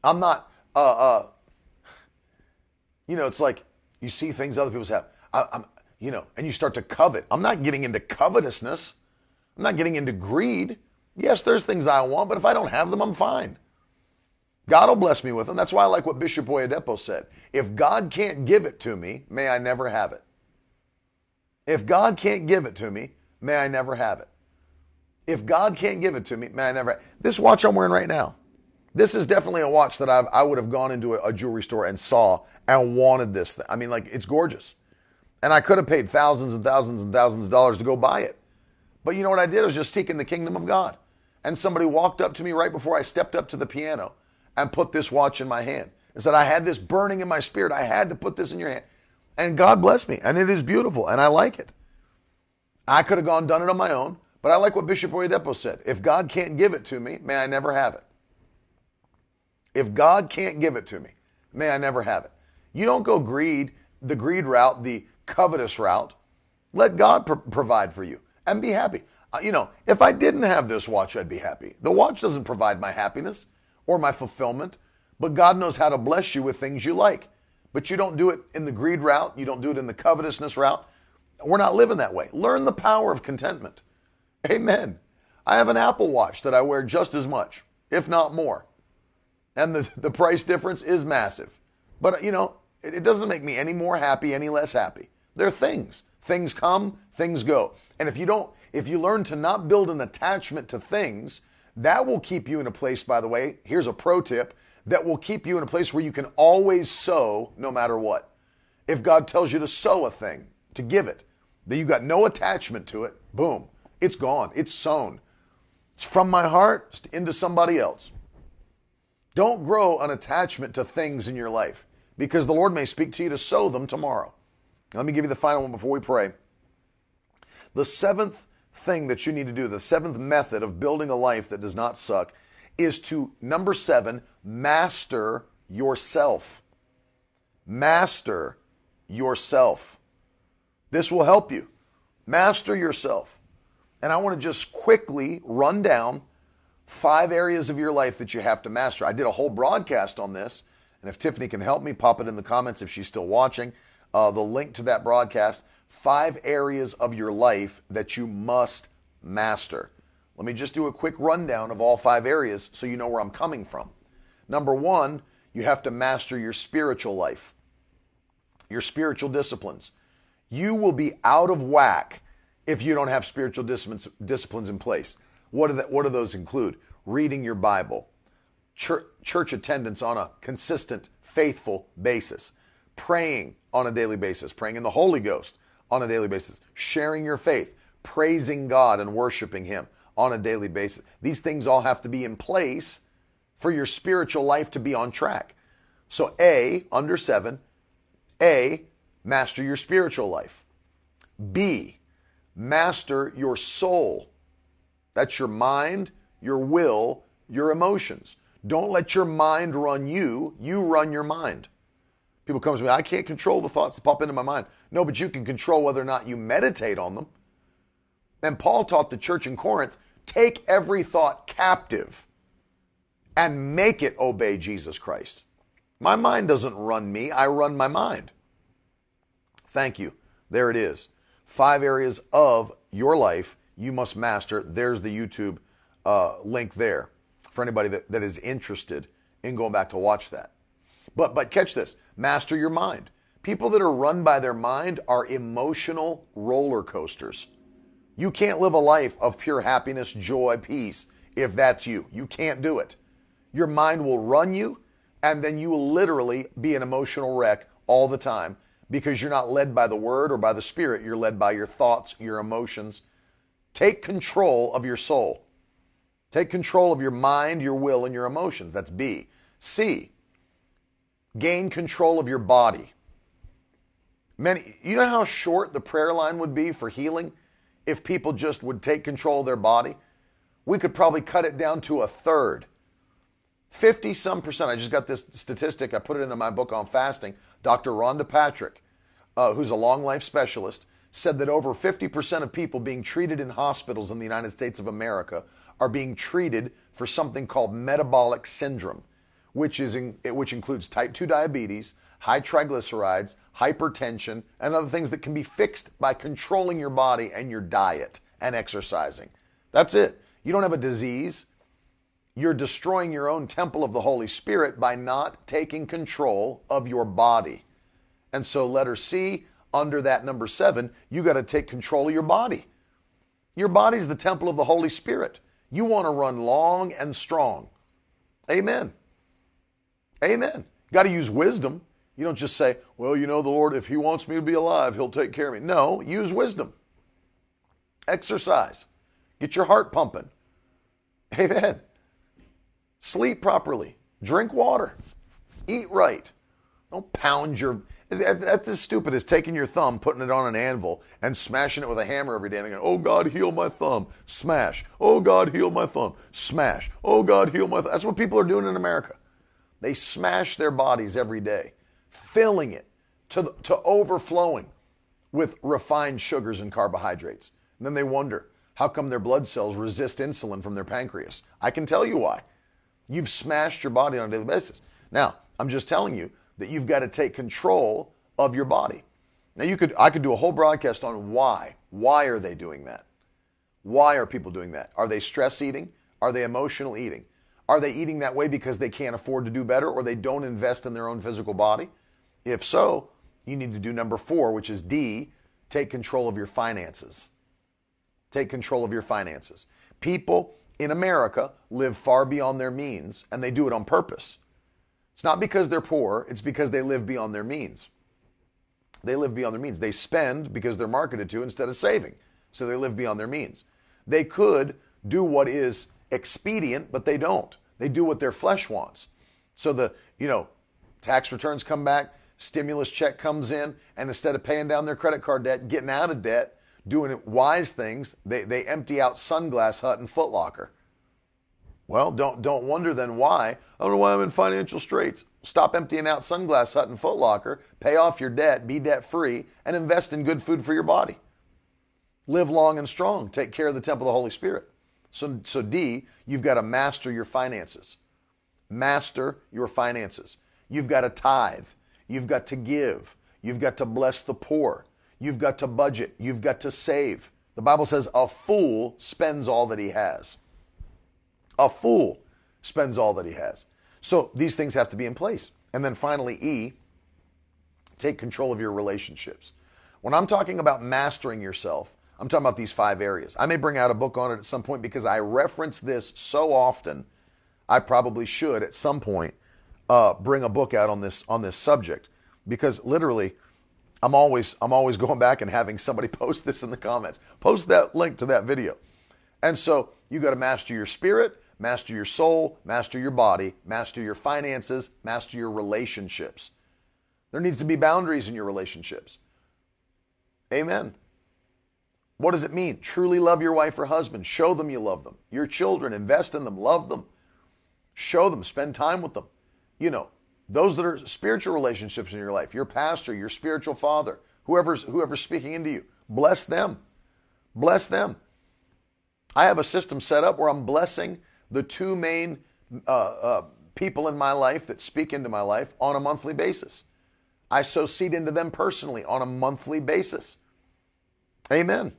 I'm not, uh, uh, you know, it's like you see things other people have. I, I'm, you know, and you start to covet. I'm not getting into covetousness. I'm not getting into greed. Yes, there's things I want, but if I don't have them, I'm fine. God will bless me with them. That's why I like what Bishop Oyedepo said. If God can't give it to me, may I never have it. If God can't give it to me, may I never have it. If God can't give it to me, may I never. This watch I'm wearing right now, this is definitely a watch that I've, I would have gone into a, a jewelry store and saw and wanted this. Thing. I mean, like, it's gorgeous. And I could have paid thousands and thousands and thousands of dollars to go buy it. But you know what I did? I was just seeking the kingdom of God. And somebody walked up to me right before I stepped up to the piano and put this watch in my hand and said, I had this burning in my spirit. I had to put this in your hand. And God bless me. And it is beautiful. And I like it. I could have gone done it on my own. But I like what Bishop Oyedepo said. If God can't give it to me, may I never have it. If God can't give it to me, may I never have it. You don't go greed, the greed route, the covetous route. Let God pr- provide for you and be happy. Uh, you know, if I didn't have this watch, I'd be happy. The watch doesn't provide my happiness or my fulfillment, but God knows how to bless you with things you like. But you don't do it in the greed route, you don't do it in the covetousness route. We're not living that way. Learn the power of contentment. Amen. I have an Apple Watch that I wear just as much, if not more. And the, the price difference is massive. But, you know, it, it doesn't make me any more happy, any less happy. They're things. Things come, things go. And if you don't, if you learn to not build an attachment to things, that will keep you in a place, by the way, here's a pro tip, that will keep you in a place where you can always sow no matter what. If God tells you to sow a thing, to give it, that you got no attachment to it, boom, it's gone. It's sown. It's from my heart into somebody else. Don't grow an attachment to things in your life because the Lord may speak to you to sow them tomorrow. Let me give you the final one before we pray. The seventh thing that you need to do, the seventh method of building a life that does not suck, is to, number seven, master yourself. Master yourself. This will help you. Master yourself. And I want to just quickly run down five areas of your life that you have to master. I did a whole broadcast on this. And if Tiffany can help me, pop it in the comments if she's still watching. Uh, the link to that broadcast. Five areas of your life that you must master. Let me just do a quick rundown of all five areas so you know where I'm coming from. Number one, you have to master your spiritual life, your spiritual disciplines. You will be out of whack if you don't have spiritual disciplines, disciplines in place. What do, that, what do those include? Reading your Bible, church, church attendance on a consistent, faithful basis, praying on a daily basis, praying in the Holy Ghost on a daily basis, sharing your faith, praising God and worshiping Him on a daily basis. These things all have to be in place for your spiritual life to be on track. So, A, under seven, A, master your spiritual life. B, master your soul. That's your mind, your will, your emotions. Don't let your mind run you, you run your mind. People come to me, I can't control the thoughts that pop into my mind. No, but you can control whether or not you meditate on them. And Paul taught the church in Corinth take every thought captive and make it obey Jesus Christ. My mind doesn't run me, I run my mind. Thank you. There it is. Five areas of your life you must master. There's the YouTube uh, link there for anybody that, that is interested in going back to watch that. But but catch this: master your mind. People that are run by their mind are emotional roller coasters. You can't live a life of pure happiness, joy, peace if that's you. You can't do it. Your mind will run you, and then you will literally be an emotional wreck all the time because you're not led by the word or by the spirit. You're led by your thoughts, your emotions. Take control of your soul. Take control of your mind, your will, and your emotions. That's B. C. Gain control of your body. Many, you know how short the prayer line would be for healing if people just would take control of their body? We could probably cut it down to a third. 50 some percent. I just got this statistic. I put it into my book on fasting. Dr. Rhonda Patrick, uh, who's a long life specialist, said that over 50% of people being treated in hospitals in the United States of America are being treated for something called metabolic syndrome, which, is in, which includes type 2 diabetes, high triglycerides, hypertension, and other things that can be fixed by controlling your body and your diet and exercising. That's it. You don't have a disease. You're destroying your own temple of the Holy Spirit by not taking control of your body. And so, letter C, under that number seven, you got to take control of your body. Your body's the temple of the Holy Spirit. You want to run long and strong. Amen. Amen. Got to use wisdom. You don't just say, well, you know, the Lord, if He wants me to be alive, He'll take care of me. No, use wisdom. Exercise. Get your heart pumping. Amen. Sleep properly. Drink water. Eat right. Don't pound your. That's as stupid as taking your thumb, putting it on an anvil, and smashing it with a hammer every day and going, Oh God, heal my thumb. Smash. Oh God, heal my thumb. Smash. Oh God, heal my thumb. That's what people are doing in America. They smash their bodies every day, filling it to, to overflowing. with refined sugars and carbohydrates. And then they wonder, how come their blood cells resist insulin from their pancreas? I can tell you why. You've smashed your body on a daily basis. Now, I'm just telling you that you've got to take control of your body. Now you could I could do a whole broadcast on why. Why are they doing that? Why are people doing that? Are they stress eating? Are they emotional eating? Are they eating that way because they can't afford to do better or they don't invest in their own physical body? If so, you need to do number 4, which is D, take control of your finances. Take control of your finances. People in America live far beyond their means and they do it on purpose. It's not because they're poor, it's because they live beyond their means. They live beyond their means. They spend because they're marketed to instead of saving. So they live beyond their means. They could do what is expedient, but they don't. They do what their flesh wants. So the, you know, tax returns come back, stimulus check comes in, and instead of paying down their credit card debt, getting out of debt, doing wise things, they, they empty out Sunglass Hut and Foot Locker. Well, don't don't wonder then why. I don't know why I'm in financial straits. Stop emptying out Sunglass Hut and Foot Locker, pay off your debt, be debt free, and invest in good food for your body. Live long and strong. Take care of the temple of the Holy Spirit. So, so D, you've got to master your finances. Master your finances. You've got to tithe. You've got to give. You've got to bless the poor. You've got to budget. You've got to save. The Bible says a fool spends all that he has. A fool spends all that he has. So these things have to be in place. And then finally, E, take control of your relationships. When I'm talking about mastering yourself, I'm talking about these five areas. I may bring out a book on it at some point because I reference this so often. I probably should at some point uh, bring a book out on this on this subject because literally, I'm always I'm always [LAUGHS] going back and having somebody [LAUGHS] post this in the comments. Post that link to that video. And so you got to master your spirit, master your soul, master your body, master your finances, master your relationships. There needs to be boundaries in your relationships. Amen. What does it mean? Truly love your wife or husband. Show them you love them. Your children, invest in them, love them. Show them, spend time with them. You know, those that are spiritual relationships in your life, your pastor, your spiritual father, whoever's whoever's speaking into you, bless them. Bless them. I have a system set up where I'm blessing the two main uh, uh, people in my life that speak into my life on a monthly basis. I sow seed into them personally on a monthly basis. Amen.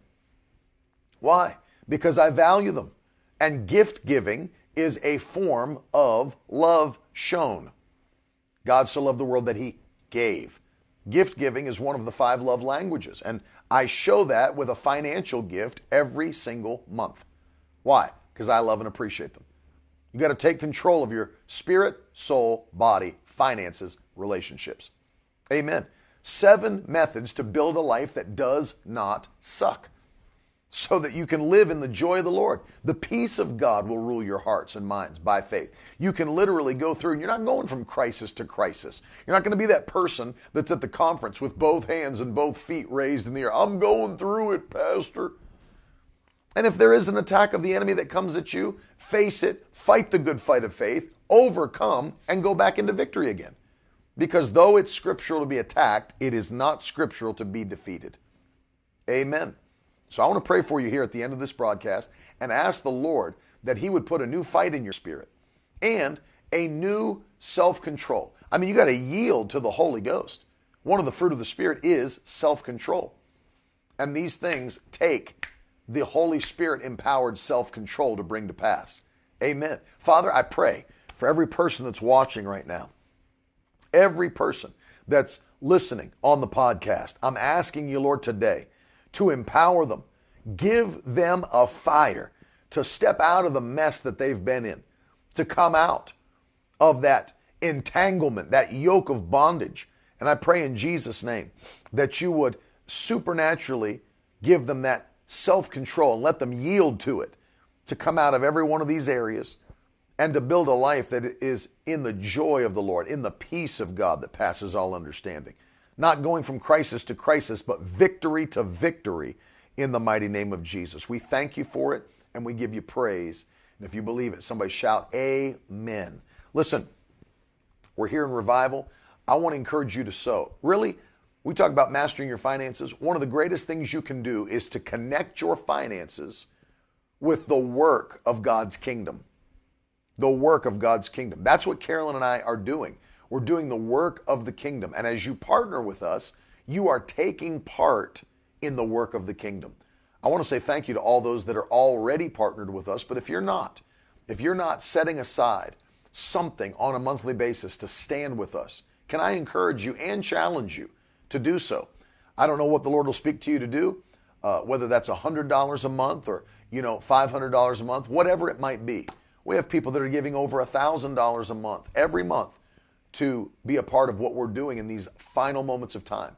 Why? Because I value them. And gift giving is a form of love shown. God so loved the world that he gave. Gift giving is one of the five love languages. And I show that with a financial gift every single month. Why? because I love and appreciate them. You got to take control of your spirit, soul, body, finances, relationships. Amen. Seven methods to build a life that does not suck so that you can live in the joy of the Lord. The peace of God will rule your hearts and minds by faith. You can literally go through, and you're not going from crisis to crisis. You're not going to be that person that's at the conference with both hands and both feet raised in the air. I'm going through it, Pastor. And if there is an attack of the enemy that comes at you, face it, fight the good fight of faith, overcome, and go back into victory again. Because though it's scriptural to be attacked, it is not scriptural to be defeated. Amen. So I want to pray for you here at the end of this broadcast and ask the Lord that He would put a new fight in your spirit and a new self control. I mean, you got to yield to the Holy Ghost. One of the fruit of the Spirit is self control. And these things take the Holy Spirit empowered self control to bring to pass. Amen. Father, I pray for every person that's watching right now, every person that's listening on the podcast. I'm asking you, Lord, today to empower them, give them a fire to step out of the mess that they've been in, to come out of that entanglement, that yoke of bondage. And I pray in Jesus' name that you would supernaturally give them that self control and let them yield to it to come out of every one of these areas and to build a life that is in the joy of the Lord, in the peace of God that passes all understanding. Not going from crisis to crisis, but victory to victory in the mighty name of Jesus. We thank you for it and we give you praise. And if you believe it, somebody shout, Amen. Listen, we're here in revival. I want to encourage you to sow. Really, we talk about mastering your finances. One of the greatest things you can do is to connect your finances with the work of God's kingdom. The work of God's kingdom. That's what Carolyn and I are doing. We're doing the work of the kingdom. And as you partner with us, you are taking part in the work of the kingdom. I want to say thank you to all those that are already partnered with us, but if you're not, if you're not setting aside something on a monthly basis to stand with us, can I encourage you and challenge you to do so? I don't know what the Lord will speak to you to do, uh, whether that's $100 a month or, you know, $500 a month, whatever it might be. We have people that are giving over $1,000 a month every month to be a part of what we're doing in these final moments of time.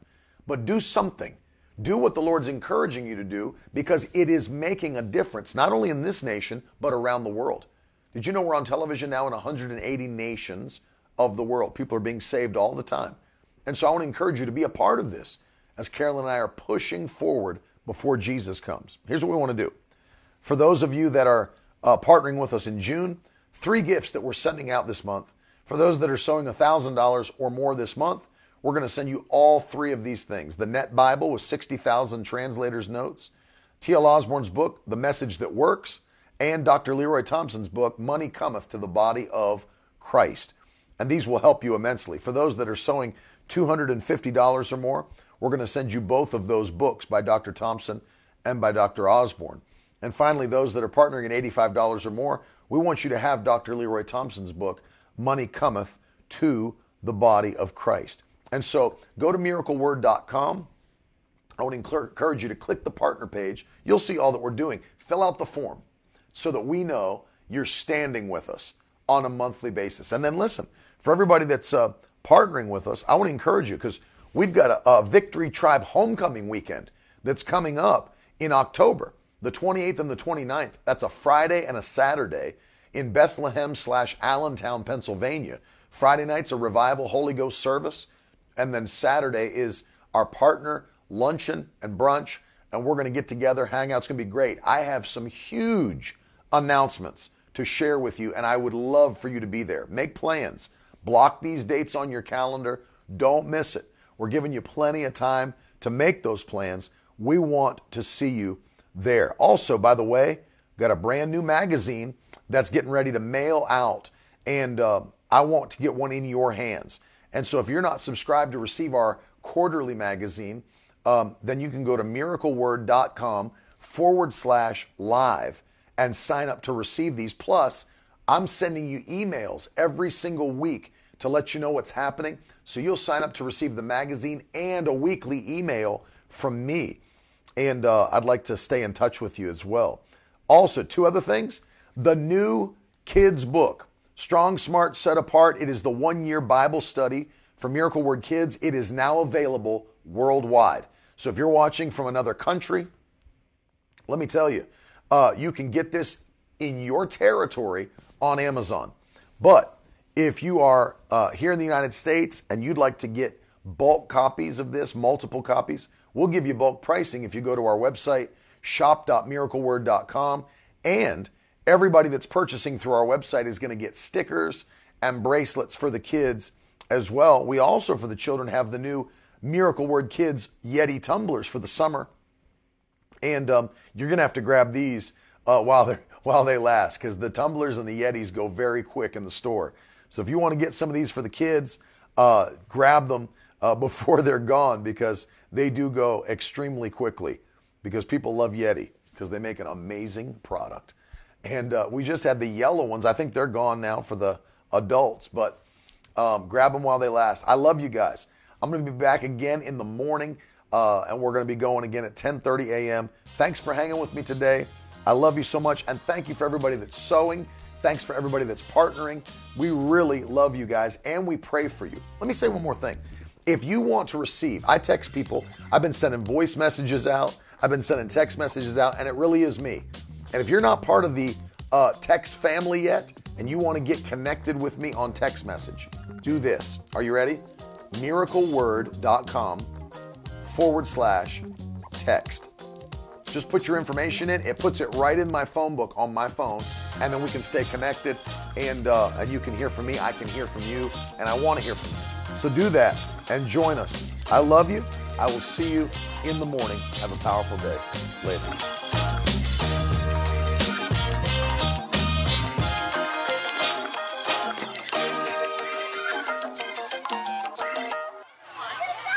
But do something. Do what the Lord's encouraging you to do because it is making a difference, not only in this nation, but around the world. Did you know we're on television now in 180 nations of the world? People are being saved all the time. And so I want to encourage you to be a part of this as Carolyn and I are pushing forward before Jesus comes. Here's what we want to do. For those of you that are uh, partnering with us in June, three gifts that we're sending out this month. For those that are sowing $1,000 or more this month, we're going to send you all three of these things the Net Bible with 60,000 translators' notes, T.L. Osborn's book, The Message That Works, and Dr. Leroy Thompson's book, Money Cometh to the Body of Christ. And these will help you immensely. For those that are sowing $250 or more, we're going to send you both of those books by Dr. Thompson and by Dr. Osborn. And finally, those that are partnering at $85 or more, we want you to have Dr. Leroy Thompson's book, Money Cometh to the Body of Christ. And so go to miracleword.com. I would encourage you to click the partner page. You'll see all that we're doing. Fill out the form so that we know you're standing with us on a monthly basis. And then listen, for everybody that's uh, partnering with us, I want to encourage you because we've got a, a Victory Tribe homecoming weekend that's coming up in October, the 28th and the 29th. That's a Friday and a Saturday in Bethlehem slash Allentown, Pennsylvania. Friday night's a revival Holy Ghost service. And then Saturday is our partner luncheon and brunch. And we're going to get together, hang out. It's going to be great. I have some huge announcements to share with you, and I would love for you to be there. Make plans. Block these dates on your calendar. Don't miss it. We're giving you plenty of time to make those plans. We want to see you there. Also, by the way, got a brand new magazine that's getting ready to mail out, and uh, I want to get one in your hands. And so, if you're not subscribed to receive our quarterly magazine, um, then you can go to miracleword.com forward slash live and sign up to receive these. Plus, I'm sending you emails every single week to let you know what's happening. So you'll sign up to receive the magazine and a weekly email from me. And uh, I'd like to stay in touch with you as well. Also, two other things the new kids book, Strong, Smart, Set Apart. It is the one year Bible study for Miracle Word Kids. It is now available worldwide. So if you're watching from another country, let me tell you, uh, you can get this in your territory on Amazon. But if you are uh, here in the United States and you'd like to get bulk copies of this, multiple copies, we'll give you bulk pricing if you go to our website, shop.miracleword.com. And everybody that's purchasing through our website is going to get stickers and bracelets for the kids as well. We also, for the children, have the new Miracle Word Kids Yeti tumblers for the summer. And um, you're going to have to grab these uh, while they're [LAUGHS] while they last because the tumblers and the Yetis go very quick in the store. So if you want to get some of these for the kids, uh, grab them uh, [LAUGHS] before they're gone because they do go extremely quickly because people love Yeti because they make an amazing product. And uh, we just had the yellow ones. I think they're gone now for the adults, but um, grab them while they last. I love you guys. I'm going to be back again in the morning, uh, and we're going to be going again at 10:30 a.m. Thanks for hanging with me today. I love you so much, and thank you for everybody that's sowing. Thanks for everybody that's partnering. We really love you guys, and we pray for you. Let me say one more thing. If you want to receive, I text people. I've been sending voice messages out. I've been sending text messages out, and it really is me. And if you're not part of the uh, text family yet, and you want to get connected with me on text message, do this. Are you ready? miracleword.com forward slash text. Just put your information in. It puts it right in my phone book on my phone, and then we can stay connected. And uh, and you can hear from me. I can hear from you, and I want to hear from you. So do that and join us I love you. I will see you in the morning. Have a powerful day. Later.